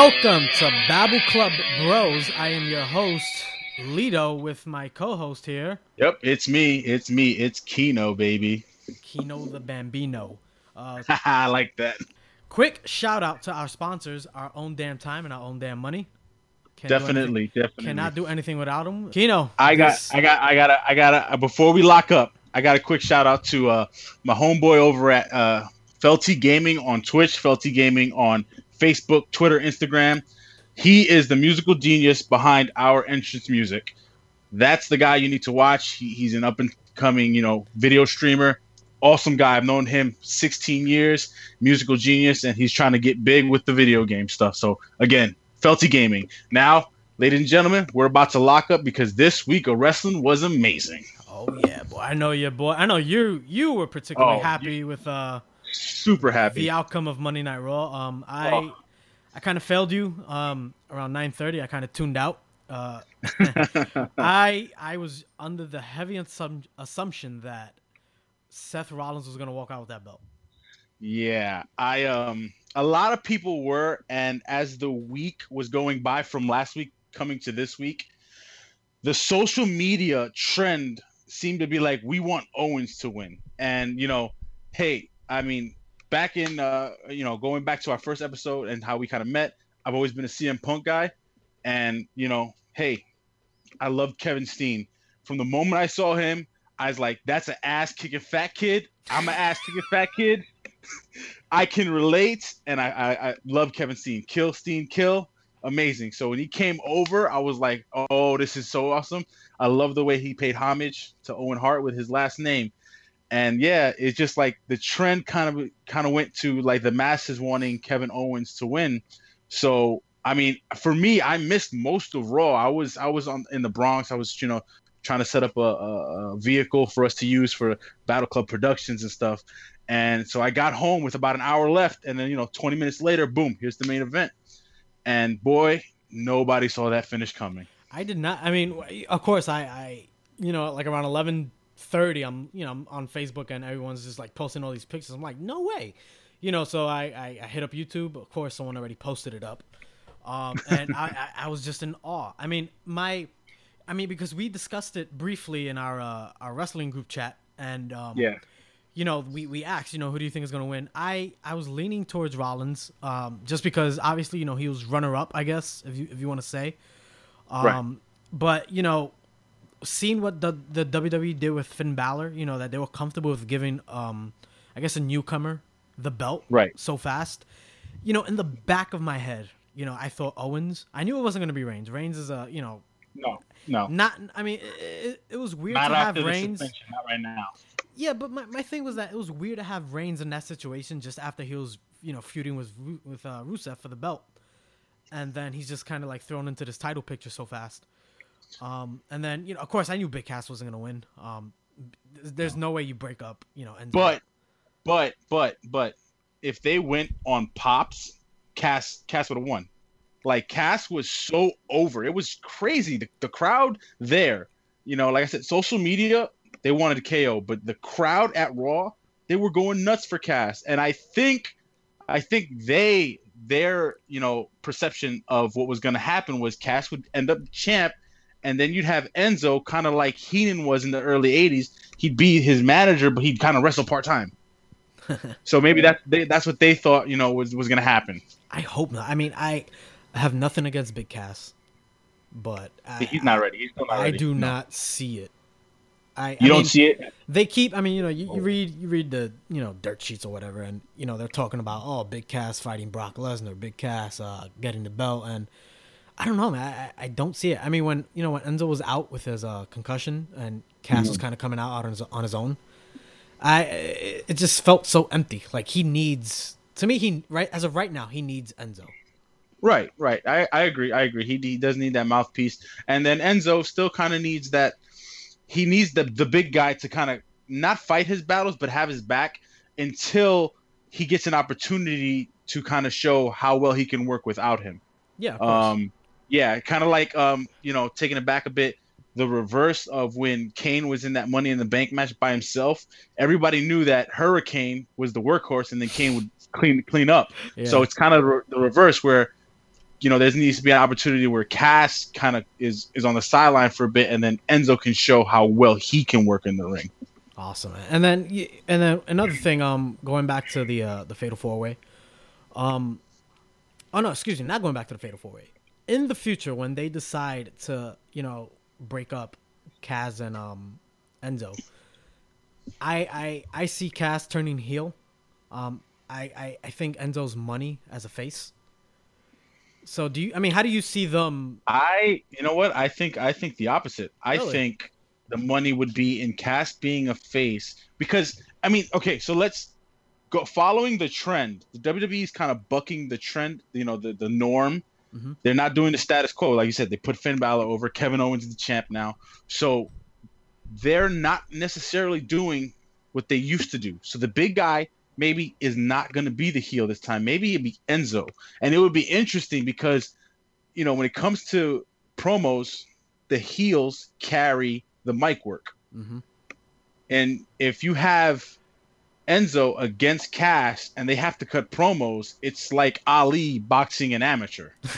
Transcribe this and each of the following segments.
Welcome to Babble Club Bros. I am your host, Lido, with my co-host here, Yep, it's me. It's me. It's Kino, baby. Kino the Bambino. Uh, I like that. quick shout out to our sponsors, our own damn time and our own damn money. Can't do Definitely, definitely. cannot do anything without them. Kino, I got, this- I got, I got, I got. to Before we lock up, I got a quick shout out to uh, my homeboy over at uh, Felty Gaming on Twitch, Felty Gaming on Facebook, Twitter, Instagram. He is the musical genius behind our entrance music. That's the guy you need to watch. He, he's an up and coming, you know, video streamer. Awesome guy. I've known him 16 years, musical genius, and he's trying to get big with the video game stuff. So again, Felty Gaming. Now, ladies and gentlemen, we're about to lock up because this week of wrestling was amazing. Oh yeah, boy. I know you, boy. I know you. You were particularly Oh, happy with uh, Super happy. the outcome of Monday Night Raw. Um, I, Oh. I kind of failed you. Um, around 9:30, I kind of tuned out. Uh, I I was under the heavy assum- assumption that Seth Rollins was gonna walk out with that belt. Yeah, I um a lot of people were and as the week was going by from last week coming to this week, the social media trend seemed to be like we want Owens to win. And you know, hey, I mean, back in uh you know, going back to our first episode and how we kind of met, I've always been a CM Punk guy and you know, hey, I loved Kevin Steen. From the moment I saw him, I was like, that's an ass kicking fat kid. I'm an ass kicking fat kid. I can relate, and I, I, I love Kevin Steen. Kill Steen, kill, amazing. So when he came over, I was like, oh, this is so awesome. I love the way he paid homage to Owen Hart with his last name, and yeah, it's just like the trend kind of kind of went to like the masses wanting Kevin Owens to win. So I mean, for me, I missed most of Raw. I was I was on in the Bronx. I was you know trying to set up a, a, a vehicle for us to use for Battle Club Productions and stuff. And so I got home with about an hour left, and then you know, 20 minutes later, boom, here's the main event. And boy, nobody saw that finish coming. I did not. I mean, of course, I, I you know, like around 11:30, I'm you know I'm on Facebook and everyone's just like posting all these pictures. I'm like, no way, you know. So I I, I hit up YouTube. Of course, someone already posted it up, um, and I, I I was just in awe. I mean, my. I mean, because we discussed it briefly in our uh, our wrestling group chat, and um, you know, we, we asked, you know, who do you think is going to win? I, I was leaning towards Rollins, um, just because obviously, you know, he was runner up, I guess, if you if you want to say. Um, Right. But you know, seeing what the the WWE did with Finn Balor, you know, that they were comfortable with giving, um, I guess, a newcomer the belt Right. so fast. You know, in the back of my head, you know, I thought Owens. I knew it wasn't going to be Reigns. Reigns is a, you know, No, no, not. I mean, it, it, was weird not to have Reigns. not right now. Yeah, but my, my thing was that it was weird to have Reigns in that situation just after he was, you know, feuding with with uh, Rusev for the belt, and then he's just kind of like thrown into this title picture so fast. Um, and then you know, of course, I knew Big Cass wasn't gonna win. Um, th- there's no way you break up, you know. Enzo. But, but, but, but, if they went on pops, Cass, Cass would have won. Like Cass was so over. It was crazy. The, the crowd there, you know, like I said, social media, they wanted KO, but the crowd at Raw, they were going nuts for Cass. And I think, I think they, their, you know, perception of what was going to happen was Cass would end up champ, and then you'd have Enzo, kind of like Heenan was in the early '80s. He'd be his manager, but he'd kind of wrestle part time. so maybe that they, that's what they thought, you know, was was going to happen. I hope not. I mean, I have nothing against Big Cass, but I, He's not ready. He's still not I ready. do No. not see it. I You I don't mean, see it. they keep i mean you know you, you read you read the you know dirt sheets or whatever and you know they're talking about oh big cass fighting brock lesnar big cass uh getting the belt and i don't know man i, I don't see it i mean when you know when enzo was out with his uh concussion and cass was kind of coming out on his, on his own i it it just felt so empty like he needs to me he right as of right now he needs enzo Right, right. I, I agree. I agree. He, he does need that mouthpiece, and then Enzo still kind of needs that. He needs the the big guy to kind of not fight his battles, but have his back until he gets an opportunity to kind of show how well he can work without him. yeah of course. Um, yeah, kind of like um, you know, taking it back a bit, the reverse of when Kane was in that Money in the Bank match by himself. Everybody knew that Hurricane was the workhorse, and then Kane would clean clean up. Yeah. So it's kind of re- the reverse where you know, there needs to be an opportunity where Cass kind of is is on the sideline for a bit, and then Enzo can show how well he can work in the ring. Awesome, and then and then another thing, um, going back to the uh, the Fatal Four Way, um, oh no, excuse me, not going back to the Fatal Four Way. In the future, when they decide to, you know, break up Cass and um Enzo, I I I see Cass turning heel. Um, I I, I think Enzo's money as a face. So do you? I mean, how do you see them? I, you know what? I think I think the opposite. I think the money would be in Cass being a face because I mean, okay, so let's go following the trend. The WWE is kind of bucking the trend, you know, the the norm. Mhm. They're not doing the status quo, like you said. They put Finn Balor over. Kevin Owens is the champ now, so they're not necessarily doing what they used to do. So the big guy maybe is not going to be the heel this time. Maybe it'd be Enzo, and it would be interesting because you know when it comes to promos, the heels carry the mic work, hmm and if you have Enzo against Cass and they have to cut promos, it's like Ali boxing an amateur.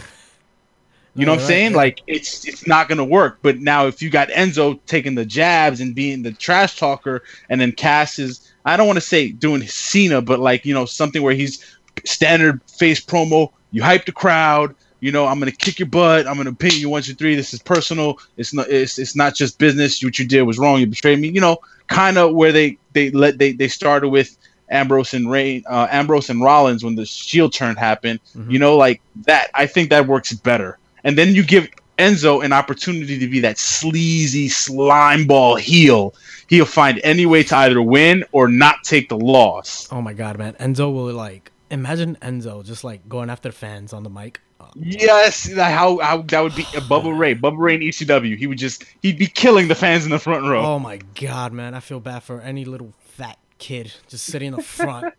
You know what I'm saying? Like it's it's not gonna work. But now if you got Enzo taking the jabs and being the trash talker, and then Cass is I don't want to say doing Cena, but like you know something where he's standard face promo. You hype the crowd. You know I'm gonna kick your butt. I'm gonna pin you one two three. This is personal. It's not it's it's not just business. What you did was wrong. You betrayed me. You know, kind of where they they let they they started with. Ambrose and Ray, uh, Ambrose and Rollins when the Shield turn happened, Mhm. you know, like that. I think that works better and then you give Enzo an opportunity to be that sleazy slime ball heel. He'll find any way to either win or not take the loss. Oh my god, man! Enzo will like imagine Enzo just like going after fans on the mic. Yes, how, how that would be Bubba Ray, Bubba Ray in ECW. He would just he'd be killing the fans in the front row. oh my god, man! I feel bad for any little fat kid just sitting in the front.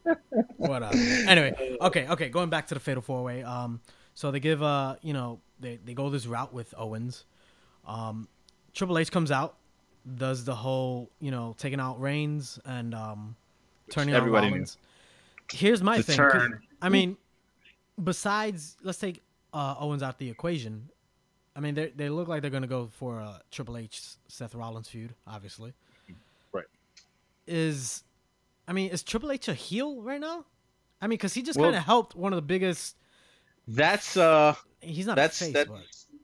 Whatever. Anyway, okay, okay. Going back to the Fatal Four Way. Um, so they give uh, you know, they they go this route with Owens. Um, Triple H comes out, does the whole you know taking out Reigns and um, turning out everybody knew. Rollins. Here's my The thing. 'cause, turn. I mean, besides let's take uh, Owens out the equation. I mean, they they look like they're gonna go for a Triple H Seth Rollins feud, obviously. Right. Is, I mean, is Triple H a heel right now? I mean, because he just Well- kind of helped one of the biggest. That's uh He's not that's a face, that but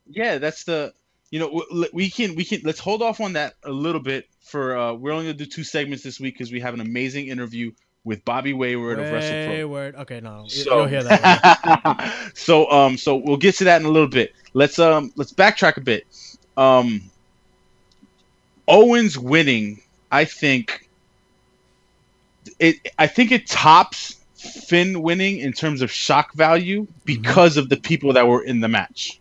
yeah, that's the you know we can we can let's hold off on that a little bit for uh we're only gonna do two segments this week because we have an amazing interview with Bobby Wayward of WrestlePro. Wayward. Okay, no, So, you'll hear that. so um so we'll get to that in a little bit. Let's um let's backtrack a bit. Um Owens winning, I think it I think it tops Finn winning in terms of shock value because of the people that were in the match.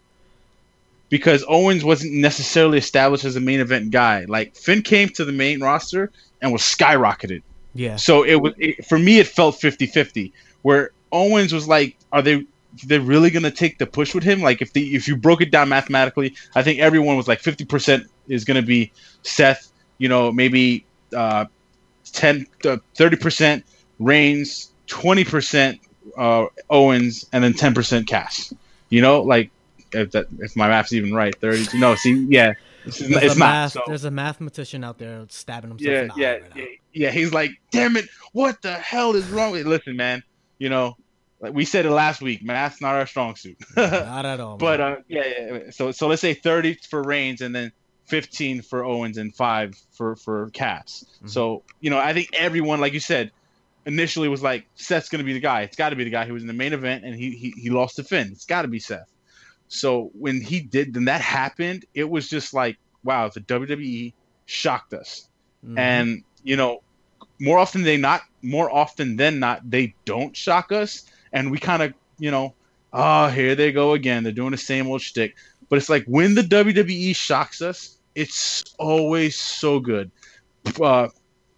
Because Owens wasn't necessarily established as a main event guy. Like Finn came to the main roster and was skyrocketed. Yeah, So it was it, for me. It felt 50-50, where Owens was like, "Are they? They're really gonna take the push with him? Like if the if you broke it down mathematically, I think everyone was like fifty percent is gonna be Seth. You know, maybe uh, 10, uh, 30 percent Reigns, twenty percent uh, Owens, and then ten percent Cass. You know, like if that if my math's even right, thirty. No, see, yeah, it's, there's, it's not. math, so- there's a mathematician out there stabbing himself yeah, in the yeah, right now. yeah, yeah. He's like, damn it, what the hell is wrong with? Listen, man, you know, like we said it last week, math's not our strong suit. but Not at all. man. uh, yeah, yeah. So so let's say thirty for Reigns and then fifteen for Owens and five for for Cass. Mhm. So you know, I think everyone, like you said, initially was like, Seth's gonna be the guy. It's got to be the guy who was in the main event and he he, he lost to Finn. It's got to be Seth. So when he did, then that happened. It was just like, wow, the WWE shocked us Mhm. and you know more often than not more often than not they don't shock us and we kind of you know oh here they go again they're doing the same old shtick but it's like when the WWE shocks us it's always so good uh,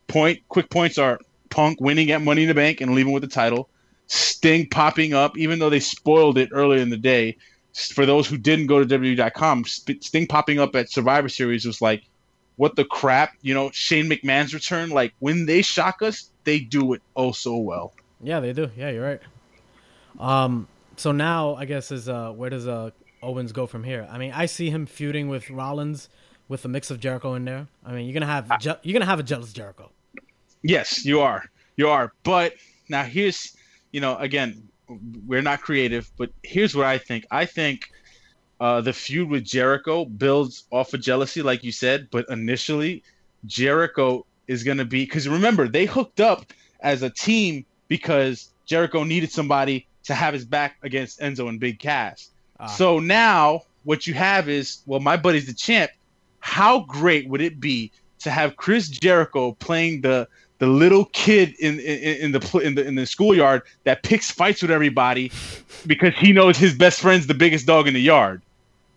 point quick points are Punk winning at Money in the Bank and leaving with the title Sting popping up even though they spoiled it earlier in the day for those who didn't go to WWE.com Sting popping up at Survivor Series was like what the crap, you know, Shane McMahon's return, like when they shock us, they do it oh so well. Yeah, they do. Yeah, you're right. Um, so now I guess is uh where does uh Owens go from here? I mean, I see him feuding with Rollins with a mix of Jericho in there. I mean, you're gonna have je- you're gonna have a jealous Jericho. Yes, you are. You are. But now here's, you know, again, we're not creative, but here's what I think. I think uh, the feud with Jericho builds off of jealousy, like you said, but initially, Jericho is going to be because remember, they hooked up as a team because Jericho needed somebody to have his back against Enzo and Big Cass. Ah. So now what you have is, well, my buddy's the champ. How great would it be to have Chris Jericho playing the the little kid in in, in the in the in the schoolyard that picks fights with everybody because he knows his best friend's the biggest dog in the yard.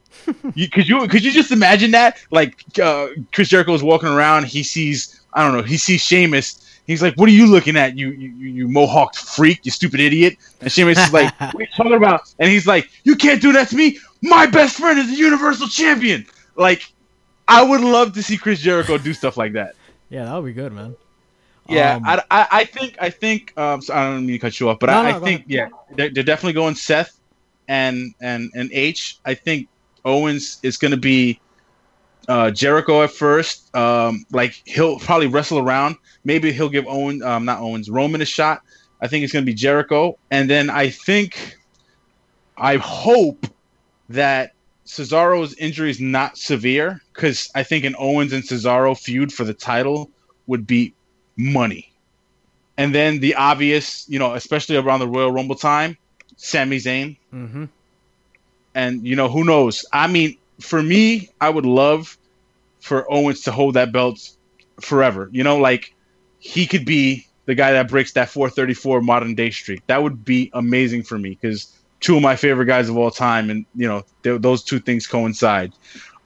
you, could you could you just imagine that? Like uh, Chris Jericho is walking around, he sees I don't know, he sees Sheamus. He's like, "What are you looking at, you you you mohawked freak, you stupid idiot?" And Sheamus is like, "What are you talking about?" And he's like, "You can't do that to me. My best friend is the Universal Champion." Like, I would love to see Chris Jericho do stuff like that. Yeah, that would be good, man. Yeah, Um, I, I, I think I think um, so I don't mean to cut you off, but No, I, no, I think ahead. yeah, they're, they're definitely going Seth and and and H. I think Owens is going to be uh, Jericho at first. Um, like he'll probably wrestle around. Maybe he'll give Owen, um, not Owens, Roman a shot. I think it's going to be Jericho, and then I think, I hope that Cesaro's injury is not severe because I think an Owens and Cesaro feud for the title would be money. And then the obvious, you know, especially around the Royal Rumble time, Sami Zayn. Mm-hmm. And, you know, who knows? I mean, for me, I would love for Owens to hold that belt forever. You know, like he could be the guy that breaks that 434 modern day streak. That would be amazing for me because two of my favorite guys of all time, and, you know, th- those two things coincide.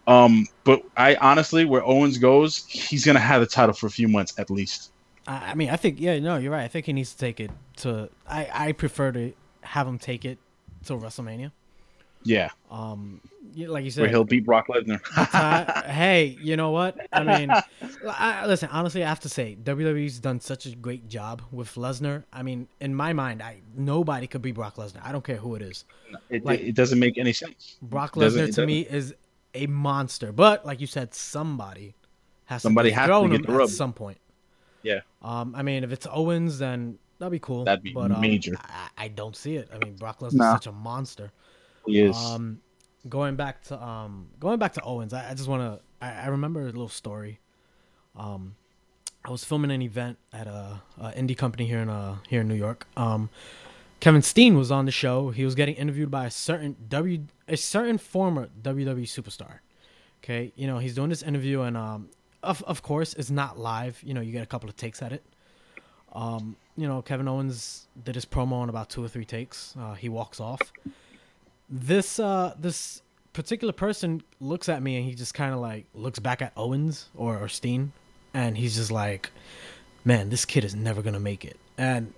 Um, but I honestly, where Owens goes, he's going to have the title for a few months at least. I, I mean, I think yeah, no, you're right. I think he needs to take it to. I I prefer to have him take it to WrestleMania. Yeah, Um, like you where said, he'll beat Brock Lesnar. uh, hey, you know what? I mean, I, listen. Honestly, I have to say, WWE's done such a great job with Lesnar. I mean, in my mind, I nobody could beat Brock Lesnar. I don't care who it is. It, Like- it doesn't make any sense. Brock Lesnar to me is a monster. But like you said, somebody has Somebody to has to get him the at some point. Yeah. Um, I mean, if it's Owens, then that'd be cool. That'd be but, um, major. I, I don't see it. I mean, Brock Lesnar's Nah. such a monster. He is. Um, going back to um, going back to Owens, I, I just want to. I, I remember a little story. Um, I was filming an event at a, a indie company here in uh here in New York. Um, Kevin Steen was on the show. He was getting interviewed by a certain W a certain former WWE superstar. Okay, you know he's doing this interview, and um, of of course it's not live. You know you get a couple of takes at it. Um, you know Kevin Owens did his promo in about two or three takes. Uh, he walks off. This uh this particular person looks at me and he just kind of like looks back at Owens or, or Steen, and he's just like, "Man, this kid is never gonna make it." And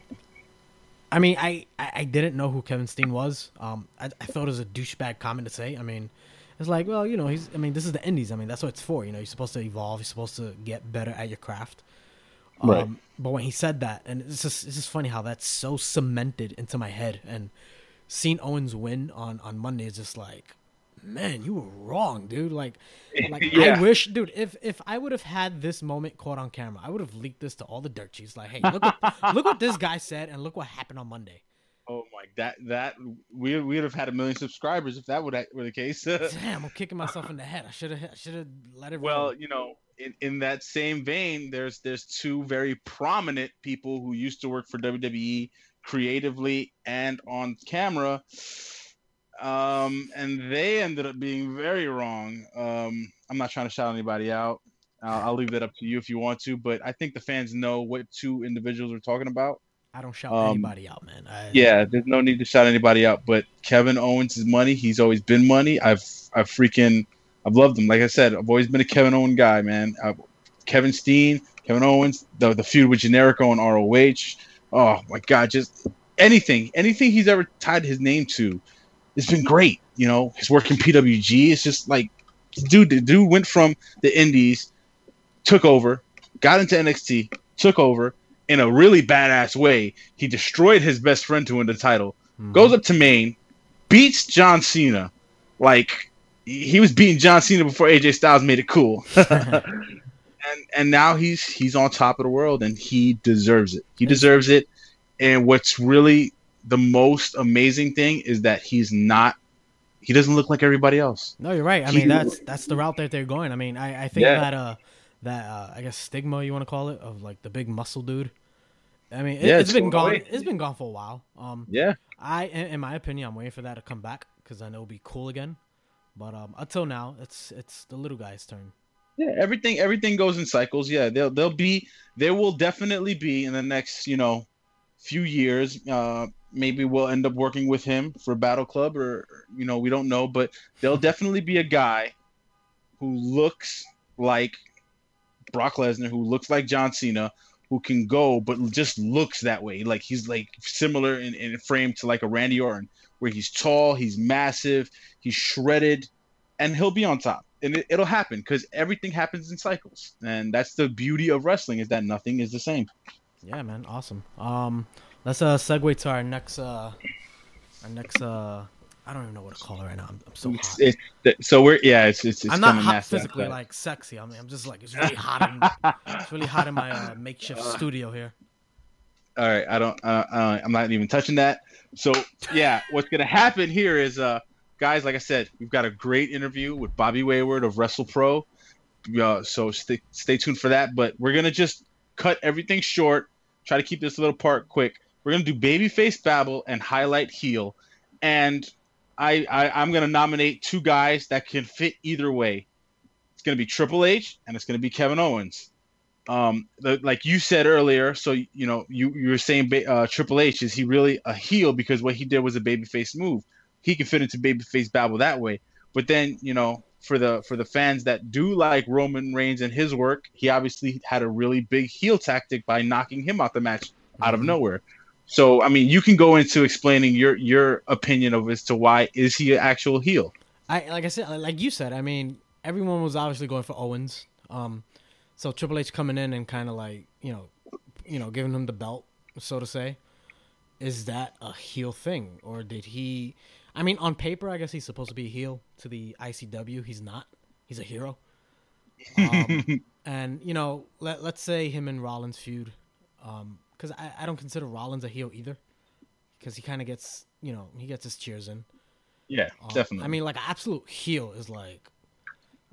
I mean, I, I, didn't know who Kevin Steen was. Um, I, I thought it was a douchebag comment to say. I mean, it's like, well, you know, he's. I mean, this is the Indies. I mean, that's what it's for. You know, you're supposed to evolve. You're supposed to get better at your craft. Um, Right. But when he said that, and it's just it's just funny how that's so cemented into my head. And seeing Owens win on on Monday is just like, man, you were wrong, dude. Like, like Yeah. I wish, dude, if if I would have had this moment caught on camera, I would have leaked this to all the dirt sheets. Like, hey, look what, look what this guy said, and look what happened on Monday. Oh my, that that we we would have had a million subscribers if that would were the case. Damn, I'm kicking myself in the head. I should have should have let it well, you know, in, in that same vein, there's there's two very prominent people who used to work for WWE creatively and on camera. Um, and they ended up being very wrong. Um, I'm not trying to shout anybody out. I'll, I'll leave that up to you if you want to, but I think the fans know what two individuals we're talking about. I don't shout um, anybody out, man. I, Yeah, there's no need to shout anybody out. But Kevin Owens is money. He's always been money. I've I've freaking I've loved him. Like I said, I've always been a Kevin Owen guy, man. i Kevin Steen, Kevin Owens, the the feud with Generico and ROH. Oh my God, just anything, anything he's ever tied his name to, it's been great. You know, his work in PWG. It's just like, dude, the dude went from the Indies, took over, got into NXT, took over in a really badass way. He destroyed his best friend to win the title Mhm. goes up to main, beats John Cena, like he was beating John Cena before AJ Styles made it cool. and and now he's he's on top of the world and he deserves it. He deserves it. And what's really the most amazing thing is that he's not he doesn't look like everybody else. No, you're right. I He- mean, that's that's the route that they're going. I mean, I, I think Yeah. that uh that uh, I guess stigma you want to call it of like the big muscle dude. I mean, it, Yeah, it's it's been gone. away. It's been gone for a while. Um, Yeah. I, in, my opinion, I'm waiting for that to come back because I know it'll be cool again. But um, until now, it's it's the little guy's turn. Yeah, everything everything goes in cycles. Yeah, they'll they'll be there will definitely be in the next, you know, few years. Uh maybe we'll end up working with him for Battle Club or you know, we don't know, but there'll definitely be a guy who looks like Brock Lesnar, who looks like John Cena, who can go but just looks that way. Like he's like similar in, in frame to like a Randy Orton, where he's tall, he's massive, he's shredded, and he'll be on top. And it, it'll happen because everything happens in cycles, and that's the beauty of wrestling is that nothing is the same. Yeah, man, awesome. Um, let's uh segue to our next uh our next uh I don't even know what to call it right now. I'm, I'm so hot. It's, it's, so we're yeah, it's it's, it's I'm not hot physically, like sexy. I mean, I'm just like it's really hot. In, it's really hot in my uh, makeshift studio here. All right, I don't. Uh, uh, I'm not even touching that. So yeah, what's gonna happen here is, uh, guys, like I said, we've got a great interview with Bobby Wayward of WrestlePro. Uh, so stay stay tuned for that. But we're gonna just cut everything short. Try to keep this little part quick. We're gonna do babyface babble and highlight heel, and I, I I'm gonna nominate two guys that can fit either way. It's gonna be Triple H and it's gonna be Kevin Owens. Um the, like you said earlier so you know you you were saying ba- uh, triple h is he really a heel? Because what he did was a babyface move. He can fit into babyface babble that way. But then you know for the for the fans that do like roman reigns and his work he obviously had a really big heel tactic by knocking him out the match out of Mhm. nowhere so i mean you can go into explaining your your opinion of as to why is he an actual heel I like I said, like you said. I mean, everyone was obviously going for Owens. Um, so Triple H coming in and kind of like you know, you know, giving him the belt, so to say. Is that a heel thing, or did he? I mean, on paper, I guess he's supposed to be a heel to the ICW. He's not. He's a hero. Um, and you know, let let's say him and Rollins feud, because I, I don't consider Rollins a heel either, because he kind of gets you know he gets his cheers in. yeah Uh, definitely I mean, like absolute heel is like,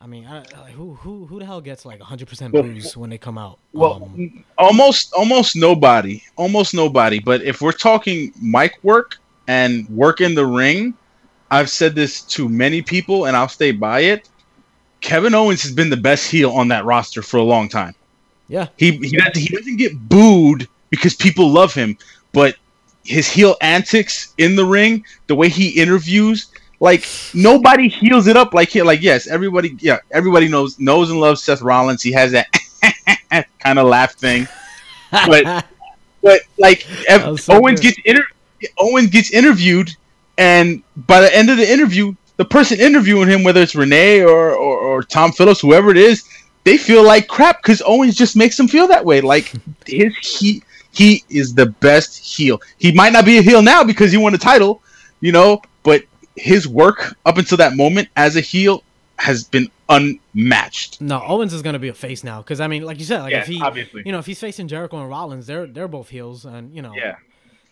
I mean, I, like, who who who the hell gets like 100 percent boos when they come out? Well, Um, almost almost nobody, almost nobody. But if we're talking mic work and work in the ring, I've said this to many people, and I'll stay by it. Kevin Owens has been the best heel on that roster for a long time. yeah, He he, he doesn't get booed because people love him, but his heel antics in the ring, the way he interviews, like nobody heels it up like he like yes, everybody yeah, everybody knows knows and loves Seth Rollins. He has that kind of laugh thing. But- But like so Owens gets inter- Owens gets interviewed, and by the end of the interview, the person interviewing him, whether it's Renee or or, or Tom Phillips, whoever it is, they feel like crap because Owens just makes them feel that way. Like his he he is the best heel. He might not be a heel now because he won a title, you know, but his work up until that moment as a heel has been unmatched. no, Owens is gonna be a face now because I mean, like you said, like if he, obviously. you know, if he's facing Jericho and Rollins, they're they're both heels, and you know, Yeah.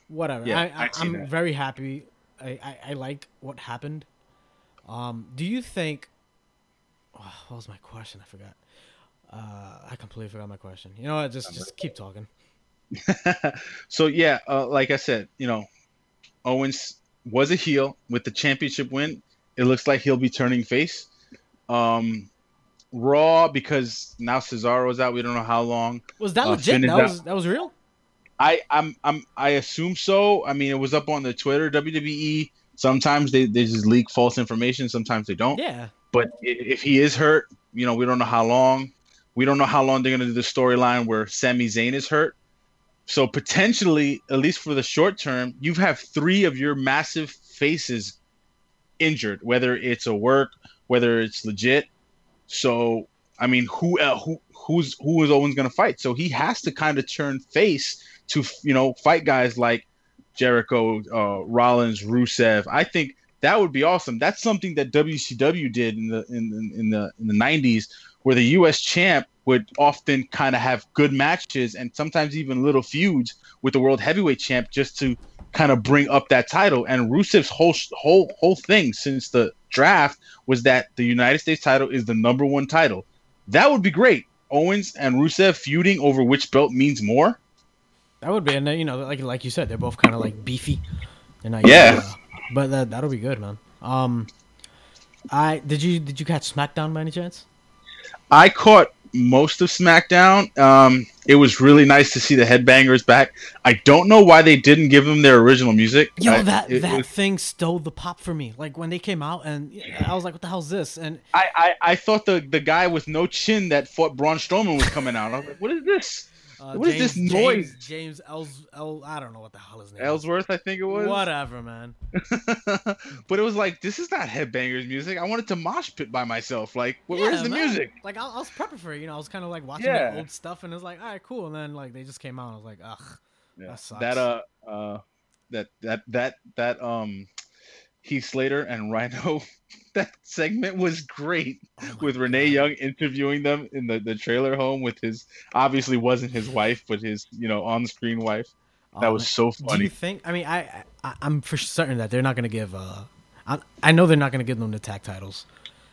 whatever. Yeah, I, I, I I'm that. very happy. I, I I like what happened. Um, do you think? Oh, what was my question? I forgot. Uh, I completely forgot my question. You know what? Just just keep talking. so yeah, uh, like I said, you know, Owens was a heel with the championship win. It looks like he'll be turning face. Um, Raw because now Cesaro Cesaro's out. We don't know how long. Was that Uh, legit? That was that was real. I I'm I'm I assume so. I mean, it was up on the Twitter. WWE sometimes they, they just leak false information. Sometimes they don't. Yeah. But if he is hurt, you know, we don't know how long. We don't know how long they're going to do the storyline where Sami Zayn is hurt. So potentially, at least for the short term, you have three of your massive faces injured, whether it's a work, whether it's legit. So I mean, who uh, who who's who is Owens going to fight? So he has to kind of turn face to you know fight guys like Jericho, uh, Rollins, Rusev. I think that would be awesome. That's something that WCW did in the in, in, in the in the '90s, where the U.S. champ would often kind of have good matches and sometimes even little feuds with the world heavyweight champ just to kind of bring up that title. And Rusev's whole whole whole thing since the draft was that the United States title is the number one title. That would be great. Owens and Rusev feuding over which belt means more. That would be, and you know, like like you said, they're both kind of like beefy. And I, yeah, uh, but that that'll be good, man. Um, I did you did you catch SmackDown by any chance? I caught most of SmackDown. Um, it was really nice to see the Headbangers back. I don't know why they didn't give them their original music. Yo, I, that it that was- thing stole the pop for me. Like when they came out, and I was like, "What the hell's this?" And I, I, I thought the, the guy with no chin that fought Braun Strowman was coming out. I was like, what is this? Uh, What is James, this noise? James, James Els, El, I don't know what the hell his name. is. Ellsworth, I think it was. Whatever, man. but it was like, this is not Headbangers music. I wanted to mosh pit by myself. Like, wh- where's the man. music? Like I, I was prepping for it. You know, I was kind of like watching Yeah. the old stuff, and it was like, all right, cool. And then like they just came out, and I was like, ugh. Yeah. That sucks. That uh uh that that that that um Heath Slater and Rhino that segment was great Oh with Renee God. Young interviewing them in the, the trailer home with his obviously wasn't his wife but his you know on screen wife. That Oh, was man. so Do funny. you think? I mean, I, I I'm for certain that they're not gonna give. Uh, I, I know they're not gonna give them the tag titles.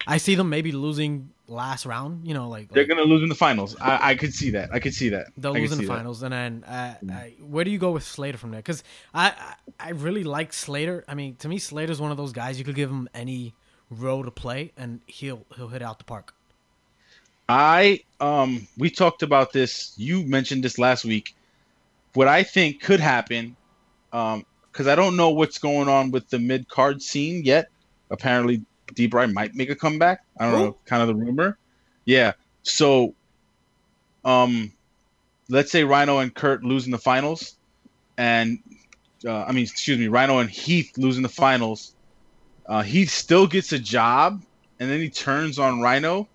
I see them maybe losing last round. You know, like, They're like gonna lose in the finals. I, I could see that. I could see that. they'll I lose in the see that. finals, and then uh, Mm. I, where do you go with Slater from there? Because I, I I really like Slater. I mean, to me, Slater's one of those guys you could give him any role to play, and he'll he'll hit out the park. I um we talked about this. You mentioned this last week. What I think could happen, um, because I don't know what's going on with the mid card scene yet. Apparently, D. Bry might make a comeback. I don't Who? know, kind of the rumor. Yeah. So, um, let's say Rhino and Kurt lose in the finals, and uh, I mean, excuse me, Rhino and Heath lose in the finals. Uh, Heath still gets a job, and then he turns on Rhino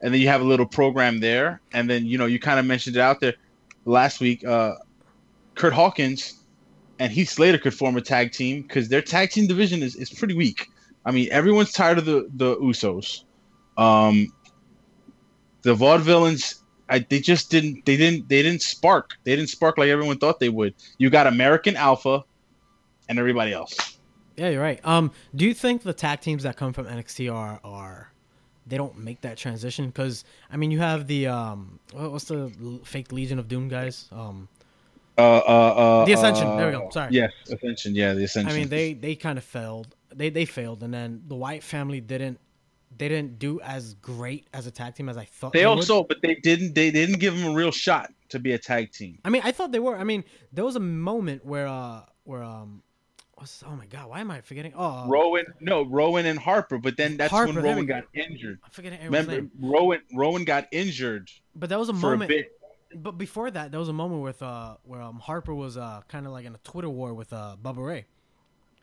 and then you have a little program there, and then you know you kind of mentioned it out there last week. Uh, Kurt Hawkins and Heath Slater could form a tag team because their tag team division is, is pretty weak. I mean, everyone's tired of the the Usos. Um, the Vaudevillains, I, they just didn't they didn't they didn't spark. They didn't spark like everyone thought they would. You got American Alpha and everybody else. Yeah, you're right. Um, do you think the tag teams that come from NXT are are they don't make that transition? Because I mean, you have the um, what's the fake Legion of Doom guys? Um, Uh, uh, uh, The Ascension. uh, There we go. Sorry. Yes, Ascension. Yeah, the Ascension. I mean, they they kind of failed. They they failed, and then the Wyatt family didn't they didn't do as great as a tag team as I thought. They would. also, but they didn't. They didn't give them a real shot to be a tag team. I mean, I thought they were. I mean, there was a moment where uh where um, what's, oh my god, why am I forgetting? Oh, Rowan, no, Rowan and Harper. But then that's Harper, when Rowan got injured. I'm forgetting Remember, name. Rowan Rowan got injured But there was a for moment. a bit. But before that, there was a moment with uh where um Harper was uh kind of like in a Twitter war with uh Bubba Ray.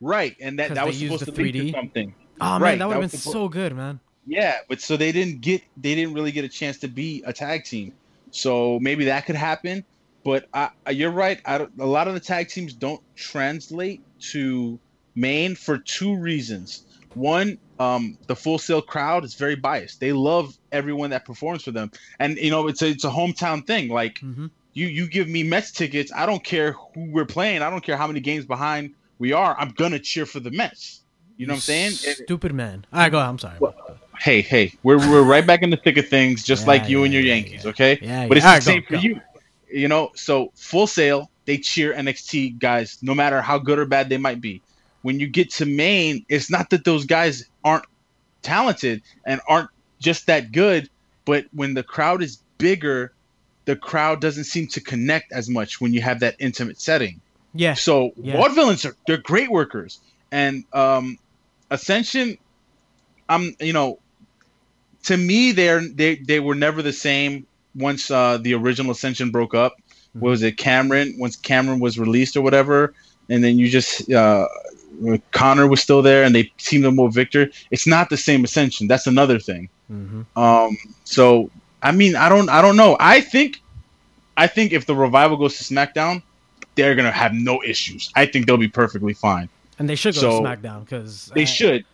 Right, and that 'Cause that was used supposed the to lead 3D. to something. Oh man, that would have been was so good, man. Yeah, but so they didn't get. They didn't really get a chance to be a tag team. So maybe that could happen. But I, I- you're right. I don't, a lot of the tag teams don't translate to main for two reasons. One, um, the Full Sail crowd is very biased. They love everyone that performs for them, and you know it's a it's a hometown thing. Like hmm you you give me Mets tickets, I don't care who we're playing. I don't care how many games behind we are. I'm gonna cheer for the Mets. You know what I'm saying? Stupid man. All right, go ahead. I'm sorry. Well, hey, hey, we're we're right back in the thick of things, just Yeah, like you yeah, and your Yankees, yeah. okay? Yeah, But it's All the right, same go, for go. you. You know, so Full Sail, they cheer NXT guys, no matter how good or bad they might be. When you get to main, it's not that those guys aren't talented and aren't just that good, but when the crowd is bigger, the crowd doesn't seem to connect as much when you have that intimate setting. Yeah. So Yeah. vaudevillains are they're great workers, and um, Ascension, I'm you know, to me they're they they were never the same once uh, the original Ascension broke up. What was it, Cameron? Once Cameron was released or whatever, and then you just uh, Connor was still there, and they teamed up with Victor. It's not the same Ascension. That's another thing. hmm Um, so I mean, I don't, I don't know. I think, I think if the revival goes to SmackDown, they're gonna have no issues. I think they'll be perfectly fine. And they should go So, to SmackDown because They should.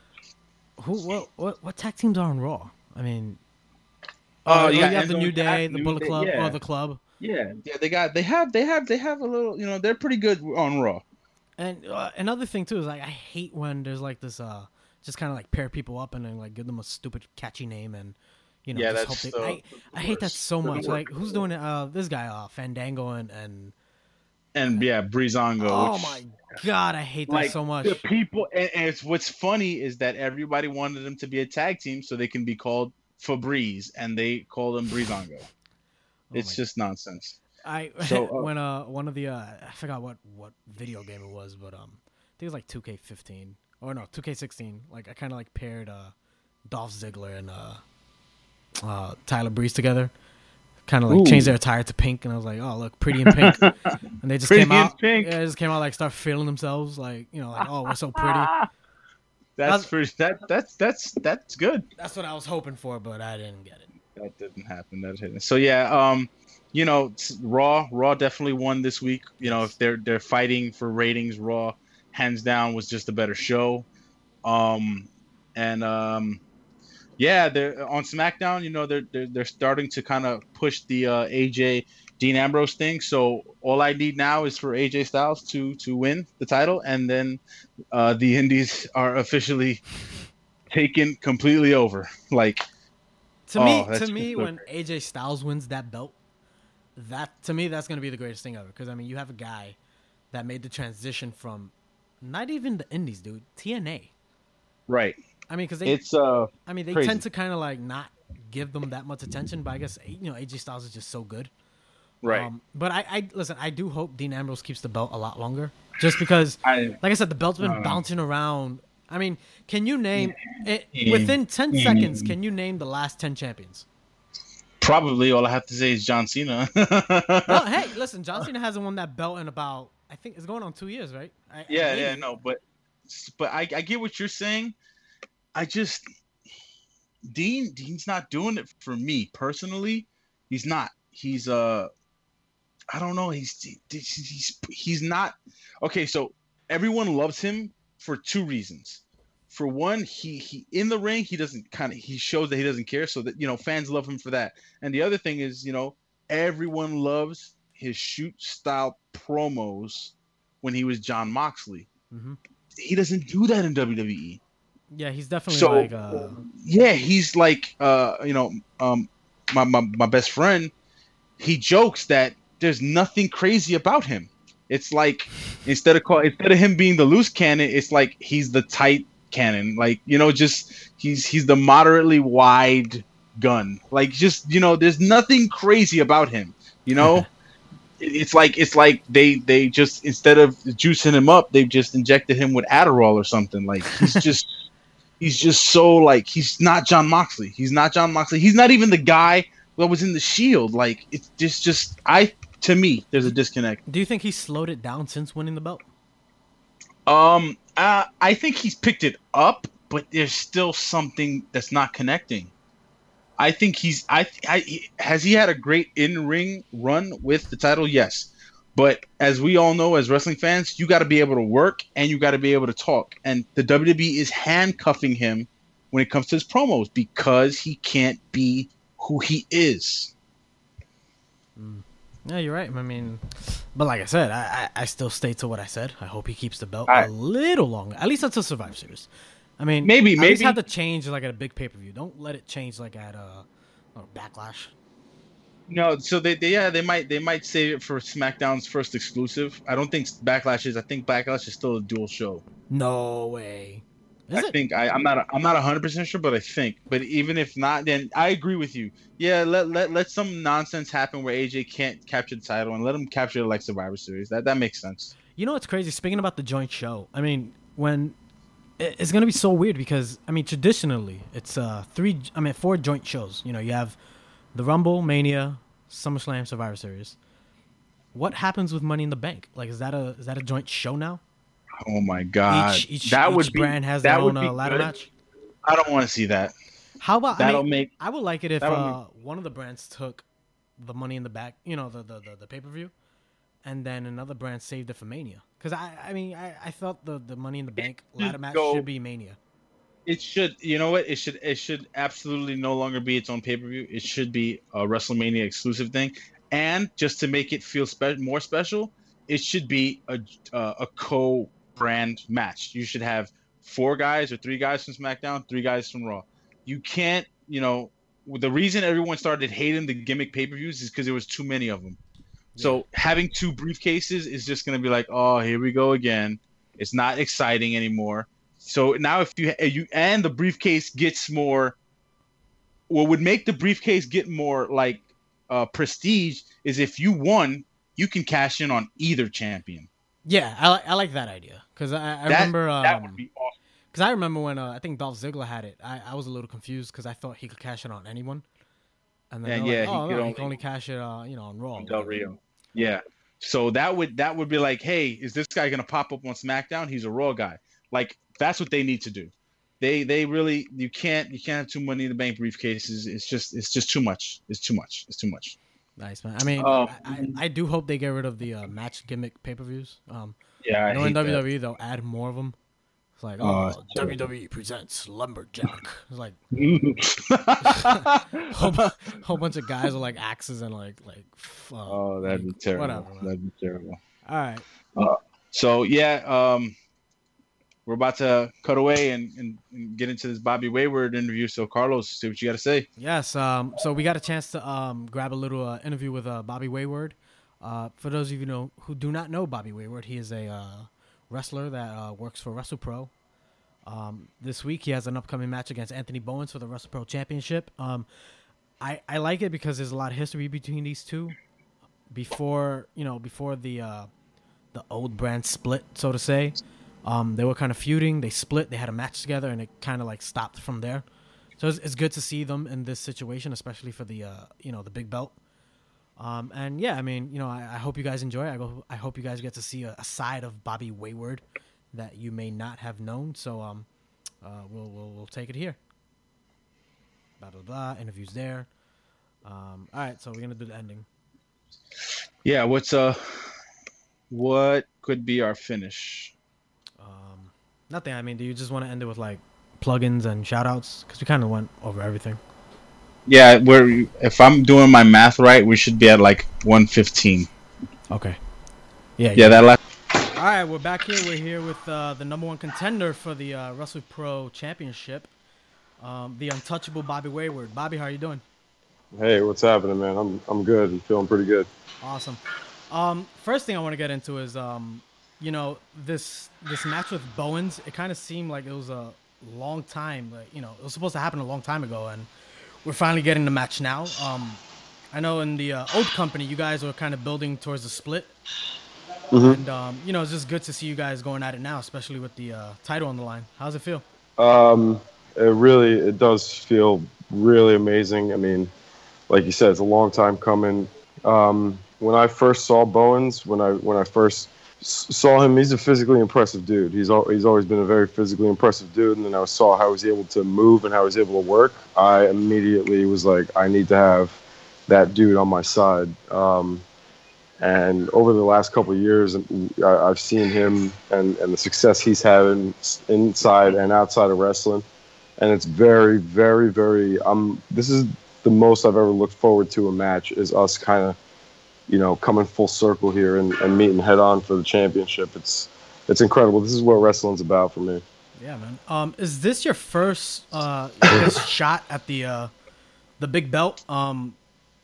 Who? What? What? What tag teams are on Raw? I mean, Oh, uh, yeah, you have the New Day, the New Bullet Day, Club, yeah. or the Club. Yeah, yeah. They got. They have. They have. They have a little. You know, they're pretty good on Raw. And uh, another thing too is like I hate when there's like this uh just kind of like pair people up and then like give them a stupid catchy name and you know Yeah, just that's hope the- they, I, I hate that so much. Like who's doing it? Uh, this guy, uh, Fandango and and And yeah, Breezango. oh which- my god, I hate that so much. the people and, and it's what's funny is that everybody wanted them to be a tag team so they can be called Febreze and they call them Breezango. Oh it's just nonsense. I so, uh, when uh one of the uh I forgot what what video game it was, but um I think it was like 2K15 or no 2K16. Like I kind of like paired uh Dolph Ziggler and uh uh Tyler Breeze together. Kind of like Ooh. changed their attire to pink, and I was like, "Oh, look, pretty in pink." and they just Pretty came out, pink. yeah, they just came out like start feeling themselves, like you know, like, "Oh, we're so pretty." That's pretty that that's that's that's good. That's what I was hoping for, but I didn't get it. That didn't happen. That didn't. So yeah, um, you know, Raw, Raw definitely won this week. You know, if they're they're fighting for ratings, Raw, hands down, was just a better show. Um, and um, yeah, they're on SmackDown. You know, they're they're, they're starting to kind of push the uh, AJ Dean Ambrose thing. So all I need now is for AJ Styles to to win the title, and then uh, the Indies are officially taken completely over. Like To Oh, me, that's to me, when AJ Styles wins that belt, that to me that's gonna be the greatest thing ever. Because I mean, you have a guy that made the transition from not even the Indies, dude, TNA. right. I mean, because they, It's uh I mean, they crazy. tend to kind of like not give them that much attention. But I guess you know, AJ Styles is just so good. right. Um, but I, I listen. I do hope Dean Ambrose keeps the belt a lot longer, just because, I like I said, the belt's been Uh. bouncing around. I mean, can you name it within ten seconds? Can you name the last ten champions? probably all I have to say is John Cena. Well, hey, listen, John Cena hasn't won that belt in about I think it's going on two years, right? I, yeah, yeah, no, but but I, I get what you're saying. I just Dean Dean's not doing it for me personally. He's not. He's uh I don't know. He's he's he's, he's not okay. So everyone loves him for two reasons. For one, he he in the ring he doesn't kind of he shows that he doesn't care, so that you know fans love him for that. And the other thing is, you know, everyone loves his shoot style promos when he was Jon Moxley. Mhm. He doesn't do that in WWE. Yeah, he's definitely So like uh, yeah, he's like uh, you know, um my, my my best friend, he jokes that there's nothing crazy about him. It's like instead of call instead of him being the loose cannon, it's like he's the tight cannon. Like, you know, just he's he's the moderately wide gun. Like just, you know, there's nothing crazy about him. You know? It's like it's like they they just instead of juicing him up, they've just injected him with Adderall or something. Like he's just he's just so like he's not Jon Moxley. He's not Jon Moxley. He's not even the guy that was in the Shield. Like it's just just I to me there's a disconnect. Do you think he slowed it down since winning the belt? Um, uh, I think he's picked it up, but there's still something that's not connecting. I think he's. I, I has he had a great in ring run with the title? Yes, but as we all know, as wrestling fans, you got to be able to work and you got to be able to talk. And the WWE is handcuffing him when it comes to his promos because he can't be who he is. Yeah, you're right. I mean, but like I said, I, I, I still stay to what I said. I hope he keeps the belt I- a little longer, at least until Survivor Series. I mean, Maybe- maybe- have to change like at a big pay per view. Don't let it change like at uh, oh, Backlash. No, so they, they yeah they might they might save it for SmackDown's first exclusive. I don't think Backlash is. I think Backlash is still a dual show. No way. Is I it? think I, I'm not I'm not 100 percent sure, but I think. But even if not, then I agree with you. Yeah, let let let some nonsense happen where AJ can't capture the title and let him capture it like Survivor Series. That that makes sense. You know what's crazy? Speaking about the joint show, I mean, when it's gonna be so weird because I mean, traditionally it's uh three, I mean, four joint shows. You know, you have the Rumble, Mania, SummerSlam, Survivor Series. What happens with Money in the Bank? Like, is that a is that a joint show now? Oh my god, each each, that each would be brand has that their own uh, ladder good. match. I don't want to see that. How about I That'll mean, make I would like it if uh, one of the brands took the Money in the Bank, you know, the the the, the pay per view, and then another brand saved it for Mania. Because I, I mean, I, I felt the the Money in the Bank ladder match go- should be Mania. It should, you know what? It should, it should absolutely no longer be its own pay per view. It should be a WrestleMania exclusive thing. And just to make it feel spe- more special, it should be a uh, a co brand match. You should have four guys or three guys from SmackDown, three guys from Raw. You can't, you know, the reason everyone started hating the gimmick pay per views is because there was too many of them. So having two briefcases is just going to be like, oh, here we go again. It's not exciting anymore. So now if you you and the briefcase gets more, what would make the briefcase get more like uh, prestige is if you won, you can cash in on either champion. Yeah, I like I like that idea because I, I That- remember that would um, be awesome. because I remember when uh, I think Dolph Ziggler had it. I, I was a little confused because I thought he could cash it on anyone, and then Yeah, they're yeah, like, he oh could no, he only- can only cash it, uh, you know, on Raw. Del Rio. Yeah. So that would that would be like, hey, is this guy gonna pop up on SmackDown? He's a Raw guy. Like that's what they need to do. They they really you can't you can't have too many in the bank briefcases. It's just it's just too much. It's too much. It's too much. Nice man. I mean, Um, I, I, I do hope they get rid of the uh, match gimmick pay per views. Um, Yeah, I know in WWE they'll add more of them. It's like, Oh, oh, it's terrible. WWE presents Lumberjack. It's like WWE. whole, whole bunch of guys with like axes and like like. f- Uh, oh, that'd be terrible. Whatever. That'd be terrible. All right. So yeah, um, we're about to cut away and, and, and get into this Bobby Wayward interview. So Carlos, see what you got to say. Yes. Um. So we got a chance to um grab a little uh, interview with uh, Bobby Wayward. Uh, for those of you know who do not know Bobby Wayward, he is a uh, wrestler that uh, works for WrestlePro. Um, this week he has an upcoming match against Anthony Bowens for the WrestlePro Championship. Um, I I like it because there's a lot of history between these two. Before you know, before the uh, the old brand split, so to say, um, they were kind of feuding. They split. They had a match together, and it kind of like stopped from there. So it's, it's good to see them in this situation, especially for the uh, you know the big belt. Um, and yeah, I mean, you know, I, I hope you guys enjoy. I go. I hope you guys get to see a, a side of Bobby Wayward that you may not have known. So um, uh, we'll, we'll we'll take it here. Blah blah blah. Interviews there. Um, all right, so we're gonna do the ending. Yeah, what's uh, what could be our finish? Nothing. I mean, do you just want to end it with like plugins and shout outs? Because we kind of went over everything. Yeah, we're if I'm doing my math right, we should be at like 115. Okay. Yeah. Yeah, that last. All right, we're back here. We're here with uh, the number one contender for the uh, Wrestle Pro Championship, um, the untouchable Bobby Wayward. Bobby, how are you doing? Hey, what's happening, man? I'm I'm good. I'm feeling pretty good. Awesome. Um, first thing I want to get into is, um, you know, this this match with Bowens. It kind of seemed like it was a long time. Like, you know, it was supposed to happen a long time ago, and we're finally getting the match now. Um, I know in the uh, old company, you guys were kind of building towards the split, Mhm. and um, you know, it's just good to see you guys going at it now, especially with the uh, title on the line. How's it feel? Um, it really it does feel really amazing. I mean, like you said, it's a long time coming. Um, when I first saw Bowens, when I when I first saw him, he's a physically impressive dude. He's al- he's always been a very physically impressive dude. And then I saw how he was able to move and how he was able to work. I immediately was like, I need to have that dude on my side. Um, and over the last couple years, I, I've seen him and, and the success he's having inside and outside of wrestling, and it's very, very, very. Um, this is the most I've ever looked forward to a match. Is us kind of, you know, coming full circle here and, and meeting head on for the championship. It's it's incredible. This is what wrestling's about for me. Yeah, man. Um, is this your first uh shot at the uh the big belt? Um,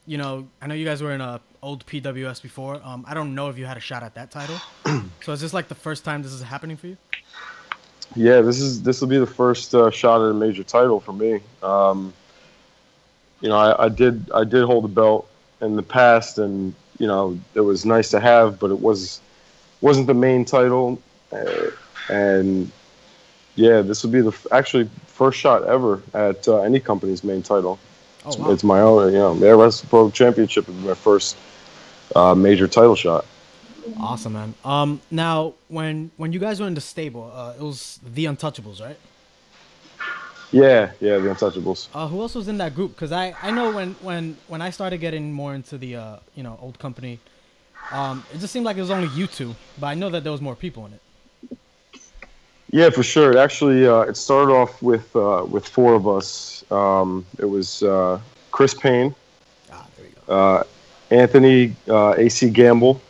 you know, I know you guys were in a old PWS before. Um, I don't know if you had a shot at that title. so is this like the first time this is happening for you? Yeah, this is this will be the first uh, shot at a major title for me. Um, you know, I, I did I did hold a belt in the past, and you know it was nice to have, but it was wasn't the main title, uh, and yeah, this would be the f- actually first shot ever at uh, any company's main title. Oh It's, wow. it's my own, you know, yeah, Wrestle Pro Championship would be my first uh, major title shot. Awesome, man. Um, now when when you guys were in the stable, uh, it was the Untouchables, right? Yeah, yeah, the Untouchables. Uh, who else was in that group? Because I, I know when, when, when I started getting more into the uh, you know old company, Um, it just seemed like it was only you two, but I know that there was more people in it. Yeah, for sure. It actually, uh, it started off with uh, with four of us. Um, it was uh, Chris Payne, Ah, there you go. uh, Anthony uh, AC Gamble,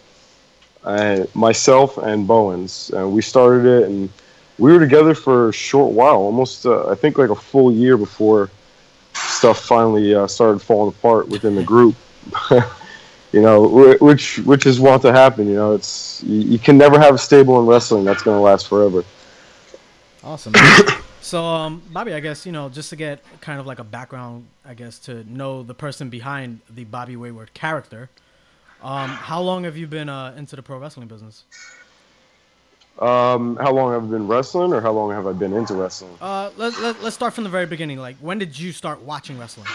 myself, and Bowens. We started it, and we were together for a short while, almost uh, I think like a full year before stuff finally uh, started falling apart within the group. you know, which which is want to happen. You know, it's you, you can never have a stable in wrestling that's going to last forever. Awesome. so, um, Bobby, I guess you know just to get kind of like a background, I guess to know the person behind the Bobby Wayward character. Um, how long have you been uh, into the pro wrestling business? Um, how long have I been wrestling, or how long have I been into wrestling? Uh, let, let, let's start from the very beginning. Like, when did you start watching wrestling?